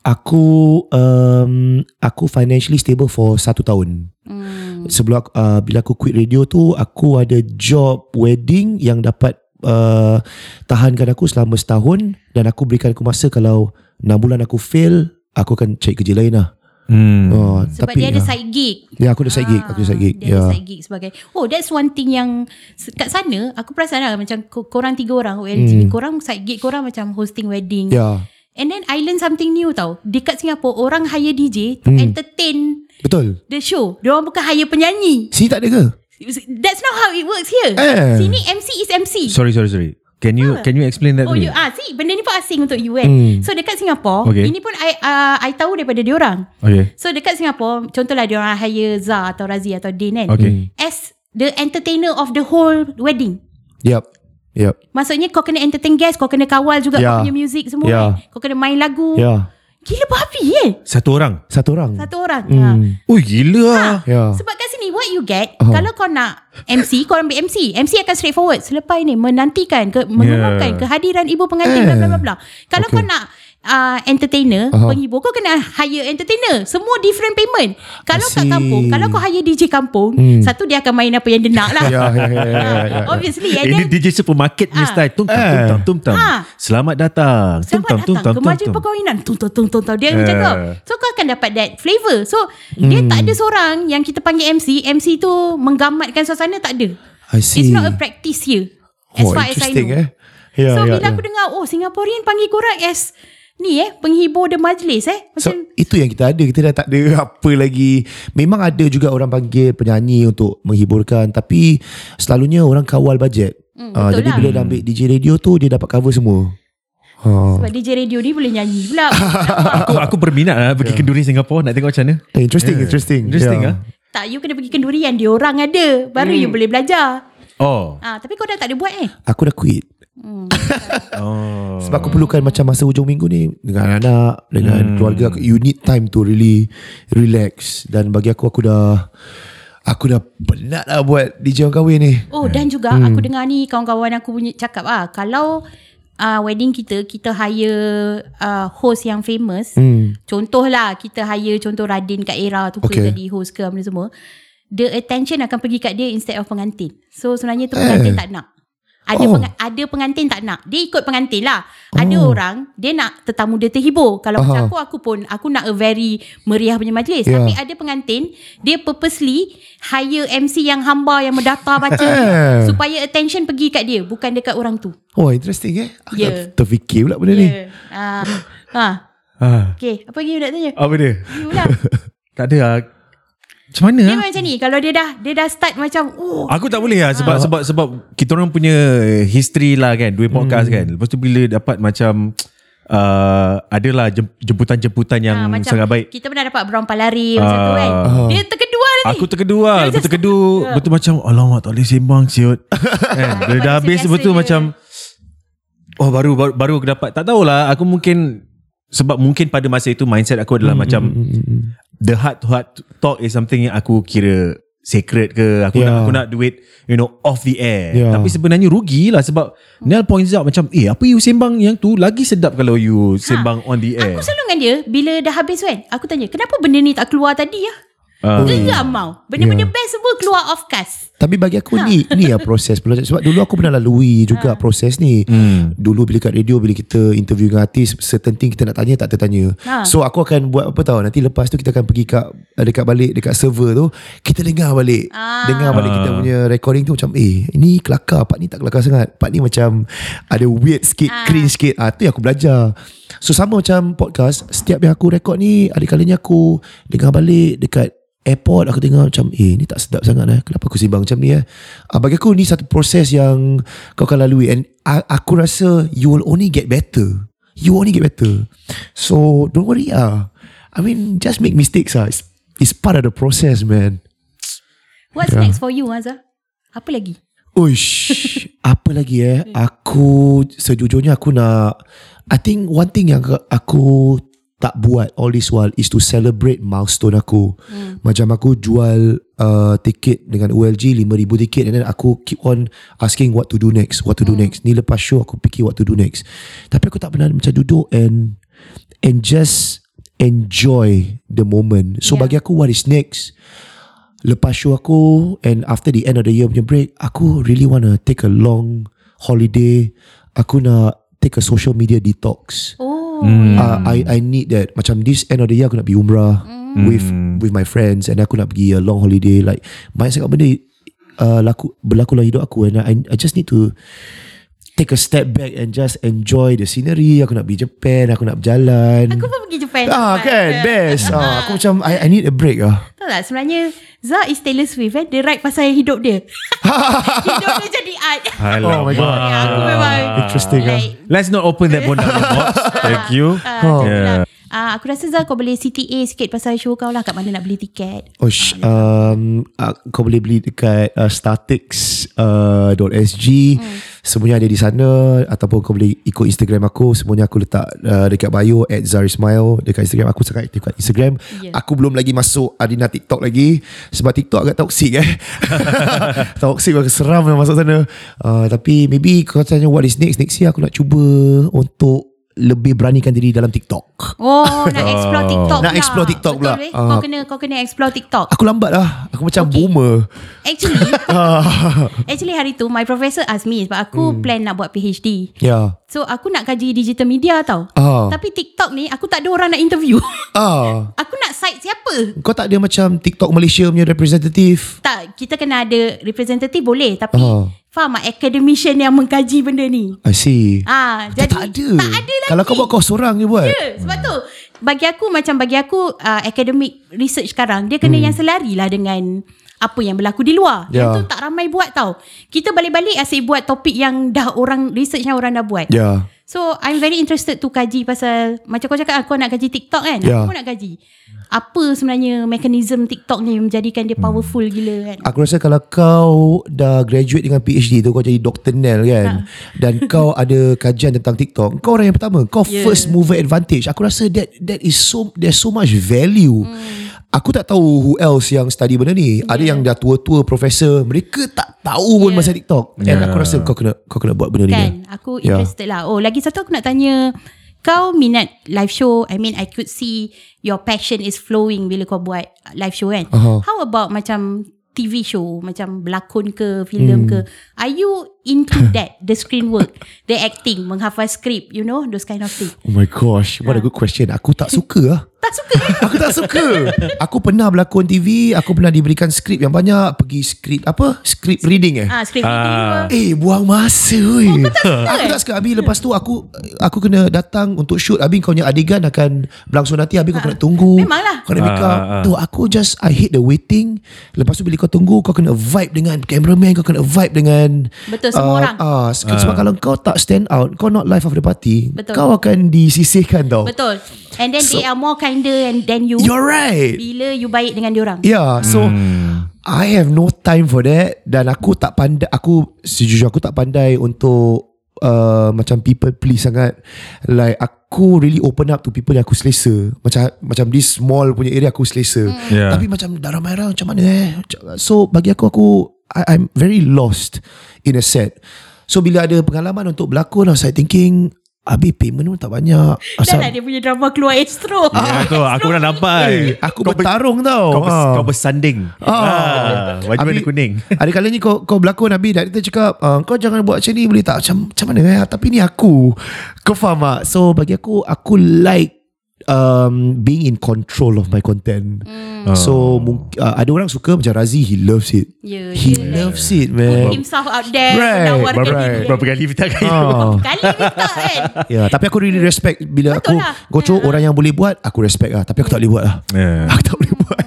Aku um, aku financially stable for satu tahun. Hmm. Sebelum uh, bila aku quit radio tu aku ada job wedding yang dapat uh, tahankan aku selama setahun dan aku berikan aku masa kalau 6 bulan aku fail Aku akan cari kerja lain lah Hmm. oh, Sebab tapi, dia ada ah, side gig. Ya aku ada side gig Aku ada side gig Dia Ya ada side gig sebagai Oh that's one thing yang Kat sana Aku perasan lah Macam ko- korang tiga orang OLG hmm. Korang side gig Korang macam hosting wedding Ya And then I learn something new tau Dekat Singapore Orang hire DJ To Hmm. entertain Betul The show Dia orang bukan hire penyanyi Sini tak ada ke? That's not how it works here Eh. Sini MC is MC Sorry, sorry, sorry. Can you can you explain that Oh you ah see benda ni pun asing untuk you kan. Hmm. So dekat Singapore Okay. ini pun I uh, I tahu daripada dia orang. Okay. So dekat Singapore contohlah dia orang hire Zah atau Razi atau Din kan. Okay. As the entertainer of the whole wedding. Yep Yep Maksudnya kau kena entertain guest, kau kena kawal juga Ya. kau punya music semua Ya. kan. Kau kena main lagu. Ya Gila babi kan? Satu orang. Satu orang Satu orang. Ha. hmm. Oh gila Ha. ah. Ya Sebab kat sini what you get Oh. Kalau kau nak MC Kau ambil MC MC akan straightforward Selepas ni menantikan ke, Mengumumkan kehadiran ibu pengantin Eh. bla bla bla bla. Kalau Okay. kau nak uh, Entertainer Aha. Penghibur Kau kena hire entertainer Semua different payment Kalau kat kampung Kalau kau hire DJ kampung Hmm. Satu dia akan main apa yang dia nak lah [laughs] Ya ya ya ya, ya, ya. [laughs] Obviously and Ini then DJ supermarket punya Ah. style. Tum tam tum tam tum tam. Ah. Selamat datang. Tum tam tum tam tum Kemajuan tam. perkahwinan tung tung tung tung Dia Eh. macam tu So kau akan dapat that flavour So Dia Hmm. tak ada seorang Yang kita panggil MC MC tu Menggamatkan suasana Tak ada I see It's not a practice here As oh, far as I know eh? Ya, So ya, bila ya. aku dengar Oh Singaporean panggil korang as Ni eh Penghibur the majlis eh. So Macam itu yang kita ada. Kita dah tak ada apa lagi. Memang ada juga orang panggil penyanyi Untuk menghiburkan Tapi Selalunya orang kawal bajet. Hmm, Ah, betul Jadi lah. bila dah ambil DJ radio tu Dia dapat cover semua. Ha. Sebab DJ radio ni boleh nyanyi pula. [laughs] Aku aku berminat lah pergi kenduri Singapura nak tengok macam mana. eh, Interesting Interesting. Interesting Ya. ah. Tak you kena pergi kenduri Yang dia orang ada. Baru you boleh belajar. Oh. ah, Tapi kau dah tak ada buat eh? Aku dah quit Oh. Sebab aku perlukan macam masa hujung minggu ni Dengan anak Dengan Hmm. keluarga aku You need time to really Relax Dan bagi aku Aku dah Aku dah penat lah buat DJ orang kahwin ni Oh dan juga Hmm. aku dengar ni Kawan-kawan aku punya cakap ah Kalau uh, wedding kita Kita hire uh, host yang famous hmm. Contoh lah Kita hire contoh Radin kat era tu Okay. okay. jadi host ke apa semua The attention akan pergi kat dia Instead of pengantin So sebenarnya tu pengantin Eh. tak nak ada Oh. penga- ada pengantin tak nak. Dia ikut pengantin lah. Ada orang dia nak tetamu dia terhibur. Kalau Aha. macam aku aku pun aku nak a very meriah punya majlis. Yeah. Tapi ada pengantin dia purposely hire MC yang hamba yang mendata [laughs] baca Eh. supaya attention pergi kat dia bukan dekat orang tu. Oh interesting eh Aku tak terfikir pula benda ni Ya. Ah. [laughs] Ha. Ah. Okay, apa lagi you nak tanya? Apa dia? You lah. [laughs] Tak ada lah. Macam mana Dia lah? macam ni Kalau dia dah Dia dah start macam Oh Aku tak boleh lah sebab sebab sebab kita orang punya history lah kan dua podcast Hmm. kan. Lepas tu bila dapat macam uh, adalah jem- jemputan-jemputan yang ah, macam sangat baik. Kita pernah dapat Brown Palari Macam tu kan. Dia terkedua nanti Aku lah Dia Lepas just- terkedu Betul macam Alamak tak boleh sembang siut [laughs] kan? Bila dah habis betul macam Oh baru, baru baru aku dapat Tak tahulah Aku mungkin Sebab mungkin pada masa itu Mindset aku adalah macam The heart to heart talk Is something yang aku kira Sacred ke? Aku Yeah. nak aku nak do it You know Off the air. Yeah. Tapi sebenarnya rugi lah Sebab Nel points out macam Eh apa you sembang yang tu? Lagi sedap kalau you Sembang on the air. Aku selalu dengan dia Bila dah habis kan Aku tanya Kenapa benda ni tak keluar tadi ya Ah. Geram mau Benda-benda best semua keluar off cast Tapi bagi aku ni Ni lah proses. Sebab dulu aku pernah lalui juga proses ni Hmm. Dulu bila kat radio Bila kita interview dengan artis Certain thing kita nak tanya Tak tertanya Ha. So aku akan buat apa tahu Nanti lepas tu kita akan pergi kat Dekat balik Dekat server tu Kita dengar balik Ah. Dengar balik kita punya recording tu Macam eh Ni kelakar Part ni tak kelakar sangat Part ni macam Ada weird sikit Ah. Cringe sikit ah, Tu yang aku belajar So sama macam podcast Setiap yang aku record ni Ada kalanya aku Dengar balik Dekat airport Aku tengok macam Eh ni tak sedap sangat eh Kenapa aku simbang macam ni eh ah, Bagi aku ni satu proses yang Kau akan lalui And ah, aku rasa You will only get better You only get better So don't worry ah. I mean Just make mistakes ah. It's, it's part of the process man What's Ya. next for you Azhar? Apa lagi? Uish [laughs] Apa lagi eh Aku Sejujurnya aku nak I think one thing yang aku tak buat all this while is to celebrate milestone aku. Hmm. Macam aku jual uh, tiket dengan OLG 5,000 tiket and then aku keep on asking what to do next, what to do next. Ni lepas show aku fikir what to do next. Tapi aku tak pernah macam duduk and and just enjoy the moment. So Yeah. bagi aku what is next? Lepas show aku and after the end of the year punya break, aku really wanna take a long holiday. Aku nak take a social media detox. Oh uh, I I need that. Macam this end of the year aku nak pergi umrah with with my friends and aku nak pergi a long holiday. Like banyak sangat benda uh, laku berlaku dalam hidup aku and I I just need to take a step back and just enjoy the scenery aku nak pergi Japan aku nak berjalan Aku pun pergi Japan. ah kan best ah, aku macam I, I need a break ah Tahu tak sebenarnya Zah is Taylor Swift eh. Dia write pasal hidup dia. [laughs] hidup dia jadi art. Oh my God. Ya, aku memang interesting ah like, Let's not open that Bondanza box. [laughs] Thank you. uh, Yeah. Uh, aku rasa Zah kau boleh CTA sikit pasal show kau lah. Kat mana nak beli tiket. Oh, sh- um, uh, kau boleh beli dekat uh, statix.sg uh, hmm. Semuanya ada di sana. Ataupun kau boleh ikut Instagram aku. Semuanya aku letak uh, dekat bio At Zarismile Dekat Instagram Aku sangat aktif kat Instagram. Yeah. Aku belum lagi masuk Adina TikTok lagi. Sebab TikTok agak toxic eh. [laughs] Toxic aku seram yang masuk sana. Uh, Tapi maybe kau tanya what is next. Next year aku nak cuba Untuk lebih beranikan diri dalam TikTok Oh, [laughs] nak explore TikTok Nak pula. explore TikTok Betul, pula. Eh? Ah. Kau kena kau kena explore TikTok. Aku lambat lah Aku macam Okay. boomer Actually, [laughs] actually hari tu my professor ask me sebab aku Hmm. plan nak buat PhD. Ya yeah. So aku nak kaji digital media tau. Ah. Tapi TikTok ni aku tak ada orang nak interview. [laughs] Ah, aku nak site siapa? Kau tak ada macam TikTok Malaysia punya representative Tak, kita kena ada representative boleh tapi Ah. Faham tak academician yang mengkaji benda ni. I see Ah, Dah jadi tak ada Tak ada lagi. Kalau kau buat kau seorang je buat Ya, sebab tu bagi aku macam bagi aku uh, academic research sekarang dia kena hmm. yang selari lah dengan apa yang berlaku di luar. Ya. Yang tu tak ramai buat tau. Kita balik-balik asyik buat topik yang dah orang research yang orang dah buat. Ya So I'm very interested to kaji pasal macam kau cakap kau nak kaji TikTok kan? Ya. Aku pun nak kaji. Apa sebenarnya mekanisme TikTok ni menjadikan dia powerful gila kan? Aku rasa kalau kau dah graduate dengan PhD tu Kau jadi Dr. Nell kan Ha. Dan kau [laughs] ada kajian tentang TikTok Kau orang yang pertama Kau Yeah. first mover advantage Aku rasa that that is so There's so much value Hmm. Aku tak tahu who else yang study benda ni Ada yang dah tua-tua profesor Mereka tak tahu pun Yeah. pasal TikTok And Yeah. aku rasa kau kena Kau kena buat benda ni Kan? Aku Ya. interested lah. Oh, lagi satu aku nak tanya kau minat live show. I mean, I could see your passion is flowing bila kau buat live show kan. Aha. How about macam TV show, macam berlakon ke, filem Hmm. ke. Are you into that? The screen work, the acting, menghafal skrip, you know, those kind of thing. Oh my gosh What a good question Aku tak suka lah Tak suka? [laughs] Aku tak suka Aku pernah berlakon TV Aku pernah diberikan skrip yang banyak Pergi skrip Apa? Skrip reading eh ah, skrip reading Ah. ke? Eh buang masa oi. Oh, tak suka, Aku eh? tak suka Abi lepas tu aku Aku kena datang untuk shoot Abi kau punya adegan akan Berlangsung nanti Abi kau kena tunggu Memanglah. Kau kena make up Ah, ah. Tu aku just I hate the waiting Lepas tu bila kau tunggu Kau kena vibe dengan cameraman Kau kena vibe dengan Betul, semua orang. ah, se- Sebab kalau kau tak stand out Kau not life of the party Betul. Kau akan disisihkan tau Betul. And then they are more kinder and than you. You're right Bila you baik dengan diorang. Yeah, so I have no time for that dan aku tak pandai aku sejujurnya aku tak pandai untuk uh, macam people please sangat. Like aku really open up to people yang aku selesa. Macam macam this small punya area aku selesa. Yeah. Tapi macam dah ramai orang macam mana eh? So bagi aku aku I, I'm very lost in a set. So bila ada pengalaman untuk berlakon I was like thinking Habis payment pun tak banyak Dah Asal lah dia punya drama keluar Astro. Ya, tu aku pernah nampak. Eh, Aku bertarung tau Kau, Ah. kau bersanding. Ah. Ah, baju warna Abi- kuning. [laughs] Ada kalanya kau kau berlakon Abi Director cakap uh, Kau jangan buat macam ni Boleh tak Macam, macam mana eh? Tapi ni aku Kau faham tak So bagi aku Aku like um, Being in control of my content Hmm. So mung- uh, Ada orang suka Macam Razi He loves it Ya, He dia loves it Put man himself out there. Right, Menawarkan right. diri. Berapa kali kita kali. Ah. Kali ni tak kan? Ya, tapi aku really respect bila Betul aku lah. go through orang yang boleh buat, aku respect lah. Tapi aku tak boleh buat lah. Yeah. [laughs] Aku tak boleh buat.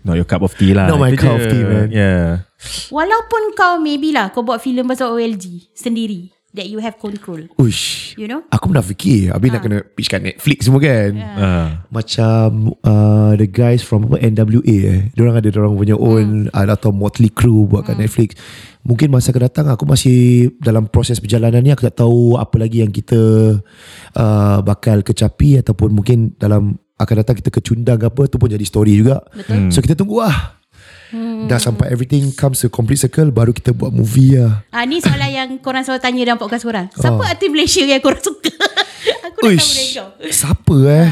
Not your cup of tea lah. Not my Itu cup of tea, man. Yeah. Walaupun kau maybe lah kau buat filem pasal OLG sendiri that you have control. Uish. You know? Aku pernah fikir Habis nak kena pitch kat Netflix semua kan Ah. Macam uh, The guys from apa, NWA eh Diorang ada Diorang punya own uh, Atau Motley Crue Buat kat Netflix Mungkin masa akan datang Aku masih Dalam proses perjalanan ni Aku tak tahu Apa lagi yang kita uh, Bakal kecapi Ataupun mungkin Dalam Akan datang kita kecundang ke apa Tu pun jadi story juga Betul. So kita tunggu lah Dah sampai everything Comes to complete circle Baru kita buat movie lah Ah ni soalan yang korang selalu tanya dalam podcast korang. Siapa Oh. artis Malaysia yang korang suka? [laughs] Aku nak tahu dari kau. Siapa eh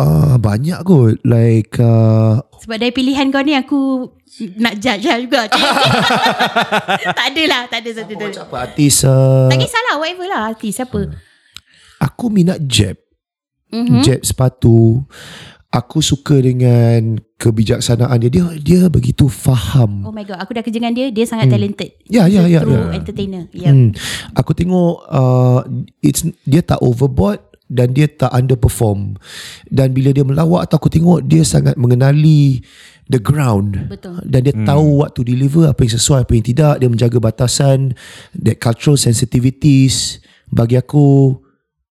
uh, Banyak kot Like uh, Sebab dari pilihan kau ni aku nak judge lah juga. [laughs] [laughs] tak ada lah, tak ada satu. Tak, Apa artis uh, tak kisahlah, whatever lah artis siapa. Aku minat Jeb mm-hmm. jet sepatu. Aku suka dengan kebijaksanaan dia. Dia dia begitu faham. Oh my god, aku dah kerja dengan dia, dia sangat talented. Ya, ya, ya, True ya. entertainer. Yeah. Hmm. Aku tengok uh, it's dia tak overboard dan dia tak underperform. Dan bila dia melawak tu aku tengok dia sangat mengenali the ground. Betul. Dan dia hmm. tahu what to deliver, apa yang sesuai, apa yang tidak. Dia menjaga batasan, that cultural sensitivities. Bagi aku,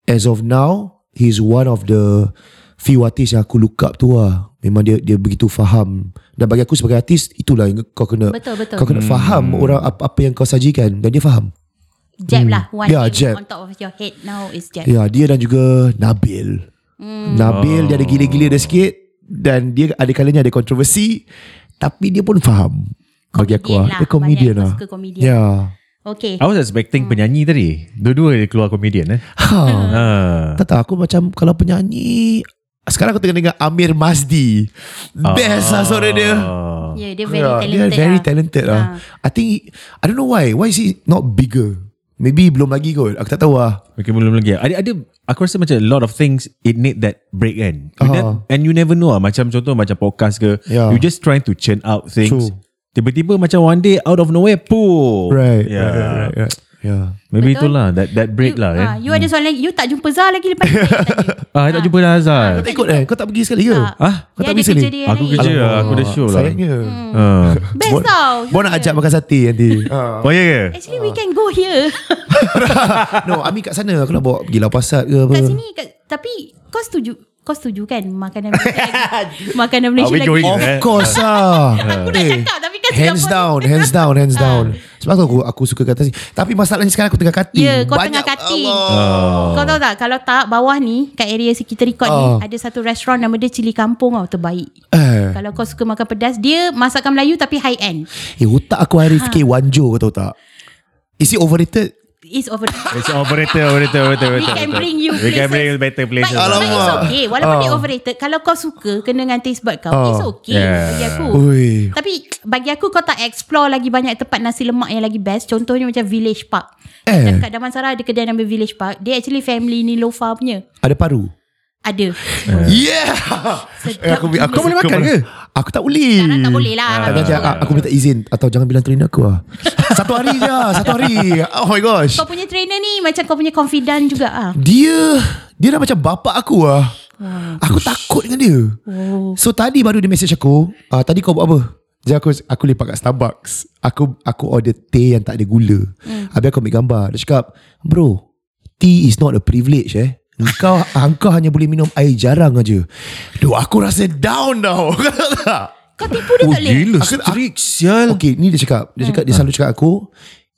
as of now, he's one of the few artists yang aku look up tu lah. Memang dia dia begitu faham. Dan bagi aku sebagai artis, itulah yang kau kena Betul, betul. kau kena faham orang apa, apa yang kau sajikan dan dia faham. Jab lah. One Yeah, thing jab. on top of your head now is jab. Ya, dia dan juga Nabil. Nabil dia ada gila-gila dia sikit dan dia ada kalanya ada kontroversi tapi dia pun faham. Bagi aku Comedian lah. lah. Dia komedian Banyak lah. suka komedian. Ya. Okay. I was expecting penyanyi tadi. Dua-dua dia keluar komedian eh. Ha. Ha. Tak tahu aku macam kalau penyanyi sekarang aku tengah dengar Amir Mazdi. Best lah suara dia. Ah. Yeah, dia very Yeah, talented Dia very lah. talented lah. I think I don't know why. Why is he not bigger? Maybe belum lagi kot. Aku tak tahu lah. Okay, belum lagi. Ada ada aku rasa macam a lot of things it need that break kan. You Ah. ne- and you never know lah. Macam contoh macam podcast ke. Yeah. You just trying to churn out things. True. Tiba-tiba macam one day out of nowhere, pooh. Right. Yeah. Right, right, right, right. Yeah. Maybe Betul. itulah that that break You, lah. Eh. ah, you ada soalan lagi. You tak jumpa Zah lagi lepas ni. [laughs] Ah, I tak jumpa dah Azhar. Kau tak ikut eh? Kau tak pergi sekali ke? Ah, Kau Dia tak pergi yang Aku kerja lah. Aku ada show lah. Sayangnya. Ah. Best tau. Bon nak ajak makan sate nanti. Ah. Oh ya ke? Actually we can go here. [laughs] no, Ami kat sana aku nak bawa pergi lau pasat ke apa. kat sini kat, tapi kau setuju kau setuju kan makanan Malaysia lagi [laughs] makanan Malaysia lagi going Of Eh. course lah. [laughs] aku Eh, cakap tapi kan Hands Singapore down, ni- hands down, hands down. Sebab tu aku aku suka kata. Tapi masalahnya sekarang aku tengah cutting. Ya, kau Banyak- tengah cutting. Allah. Kau tahu tak Kalau tak bawah ni Kat area si kita record ni Ah. Ada satu restoran Nama dia Cili Kampung tau Terbaik Eh, Kalau kau suka makan pedas Dia masakan Melayu Tapi high end eh otak aku hari fikir Wanjo kau tahu tak? Is it overrated? It's over It's overrated, overrated, overrated. We overrated. can bring you We can places. bring you better But, places. but it's Alamak. okay Walaupun dia overrated Kalau kau suka Kena dengan taste bud kau Ah. It's okay Yeah. Bagi aku Ui. Tapi bagi aku kau tak explore lagi banyak tempat nasi lemak yang lagi best. Contohnya macam Village Park. Eh. Dekat Damansara ada kedai nama Village Park. Dia actually family Nilofa punya. Ada paru. Ada. Yeah. Eh, aku, aku, aku boleh makan ke? Aku tak boleh. Sekarang tak boleh lah. Tak, tak, aku, aku minta izin atau jangan bilang trainer aku lah. [laughs] satu hari je, satu hari. Oh my gosh. Kau punya trainer ni macam kau punya confident juga ah. Dia dia dah macam bapak aku lah. Aku takut dengan dia. Oh. So tadi baru dia message aku, uh, tadi kau buat apa? Jadi aku aku lepak kat Starbucks. Aku aku order teh yang tak ada gula. Hmm. Habis aku ambil gambar. Dia cakap, "Bro, tea is not a privilege eh." Engkau engkau hanya boleh minum air jarang aja. Duh, aku rasa down tau. Kau tahu tak? Kau tipu dia Oh tak boleh. gila Aku- strict sial Okay, ni dia cakap. Dia cakap dia selalu cakap aku,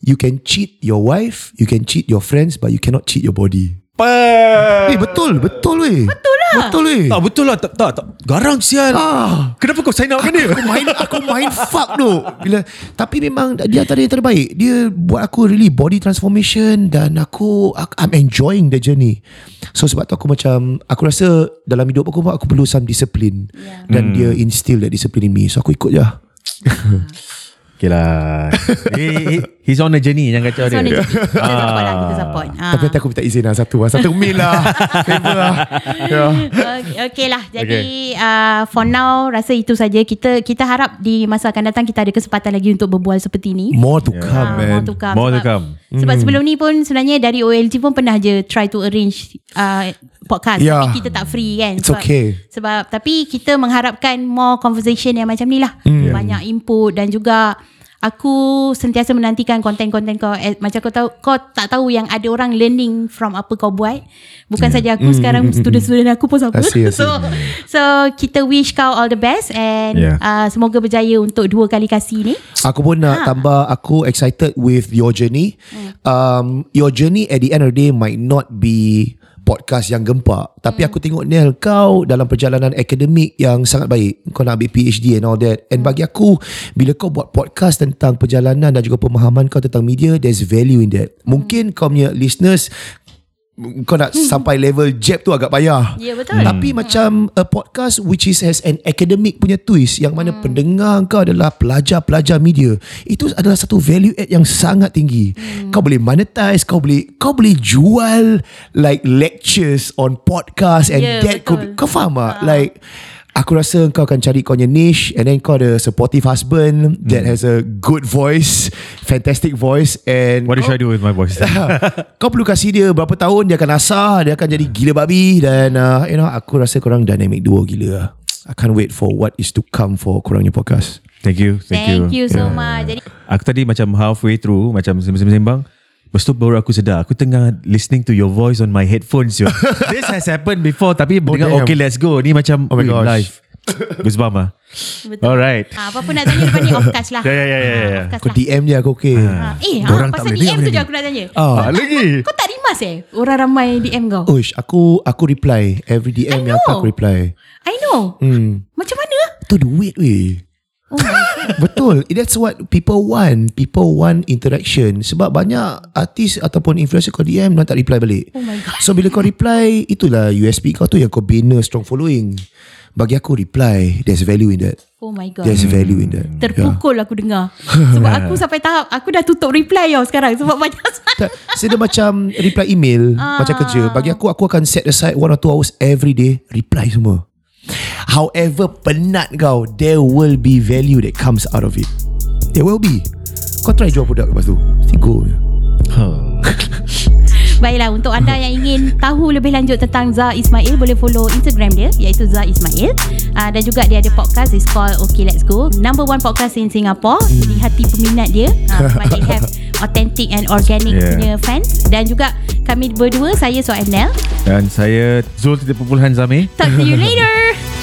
you can cheat your wife, you can cheat your friends, but you cannot cheat your body. Eh betul, betul weh. Betul lah. Betul weh. Tak betul lah tak, tak, tak. Garang sial Ah. Kenapa kau sign up dengan dia Aku main [laughs] aku main fuck tu. Bila tapi memang dia antara yang terbaik. Dia buat aku really body transformation dan aku, aku I'm enjoying the journey. So sebab tu aku macam aku rasa dalam hidup aku aku perlu some discipline Yeah. dan dia instill that discipline in me. So aku ikut je. Okay lah [laughs] he, he, He's on a journey Jangan kacau dia ni, kita support lah, kita support. Ah. Tapi aku minta izin lah satu lah. Satu mil lah. [laughs] Favor lah. Yeah. Okay, okay lah. Jadi uh, for now rasa itu saja. Kita kita harap di masa akan datang kita ada kesempatan lagi untuk berbual seperti ni. More to come Ah, man. More to come. More to sebab, come. Sebab sebelum ni pun sebenarnya dari OLG pun pernah je try to arrange uh, podcast. Yeah. Tapi kita tak free kan. It's okay. Sebab tapi kita mengharapkan more conversation yang macam ni lah. Hmm. Banyak input dan juga aku sentiasa menantikan konten-konten kau eh, macam kau tahu kau tak tahu yang ada orang learning from apa kau buat bukan saja aku sekarang student-student aku pun sama Hmm, I see, I see. [laughs] so so kita wish kau all the best and Yeah. uh, semoga berjaya untuk dua kali kasih ni Aku pun nak tambah Aku excited with your journey um, Your journey at the end of the day Might not be Podcast yang gempak. Tapi aku tengok Nel Kau dalam perjalanan akademik Yang sangat baik. Kau nak ambil PhD and all that. And bagi aku Bila kau buat podcast Tentang perjalanan Dan juga pemahaman kau Tentang media There's value in that. Mungkin kau punya listeners kau nak sampai level jab tu agak payah. Ya, betul. Tapi macam a podcast which is has an academic punya twist yang mana pendengar kau adalah pelajar-pelajar media. Itu adalah satu value add yang sangat tinggi. Kau boleh monetize, kau boleh kau boleh jual like lectures on podcast and Ya, that could be, betul. kau faham tak? Like Aku rasa kau akan cari kau punya niche And then kau ada supportive husband That has a good voice Fantastic voice And What kau, should I do with my voice? [laughs] kau perlu kasih dia Berapa tahun Dia akan asah Dia akan jadi gila babi Dan uh, you know Aku rasa korang dynamic duo gila. I can't wait for what is to come For korangnya podcast Thank you. Thank, Thank you so much. Jadi Aku tadi macam halfway through Macam sembang-sembang Lepas tu baru aku sedar Aku tengah listening to your voice On my headphones yo. [laughs] This has happened before Tapi oh, dengar. Okay let's go Ni macam Oh my gosh. Live Goosebump lah betul. Alright Ha, apa pun nak tanya lepas ni off cast lah. [laughs] Ya, ya, ya, ya, ya. Cast Kau lah. DM dia aku okay Ha. Eh, ha, Dorang tak pasal boleh DM DM tu dia je aku nak tanya. Ah. Ah, Lagi Kau tak rimas eh? Orang ramai DM kau. Uish, aku aku reply every DM I yang know. aku reply. I know. Hmm. Macam mana? Tu duit weh. Oh my. Betul. That's what people want. People want interaction. Sebab banyak artis ataupun influencer kau DM Mereka tak reply balik. Oh my God. So bila kau reply, itulah USP kau tu yang kau bina strong following. Bagi aku reply, there's value in that. Oh my God. There's value in that. Terpukul aku dengar. Sebab aku [laughs] sampai tahap, aku dah tutup reply tau sekarang. Sebab banyak. [laughs] Tak, Saya macam reply email Macam kerja Bagi aku Aku akan set aside One or two hours every day Reply semua However penat kau There will be value That comes out of it. There will be. Kau try jual produk lepas tu. Mesti go je. [laughs] Baiklah, untuk anda yang ingin tahu lebih lanjut tentang Zah Ismail, boleh follow Instagram dia, iaitu Zah Ismail. Uh, dan juga dia ada podcast, it's called Okay Let's Go. Number one podcast in Singapore. Di hati peminat dia. Uh, sebab they have [laughs] authentic and organic Yeah. punya fans. Dan juga kami berdua, saya Soal Nel. Dan saya Zul 3.0 Zami Talk to you [laughs] later.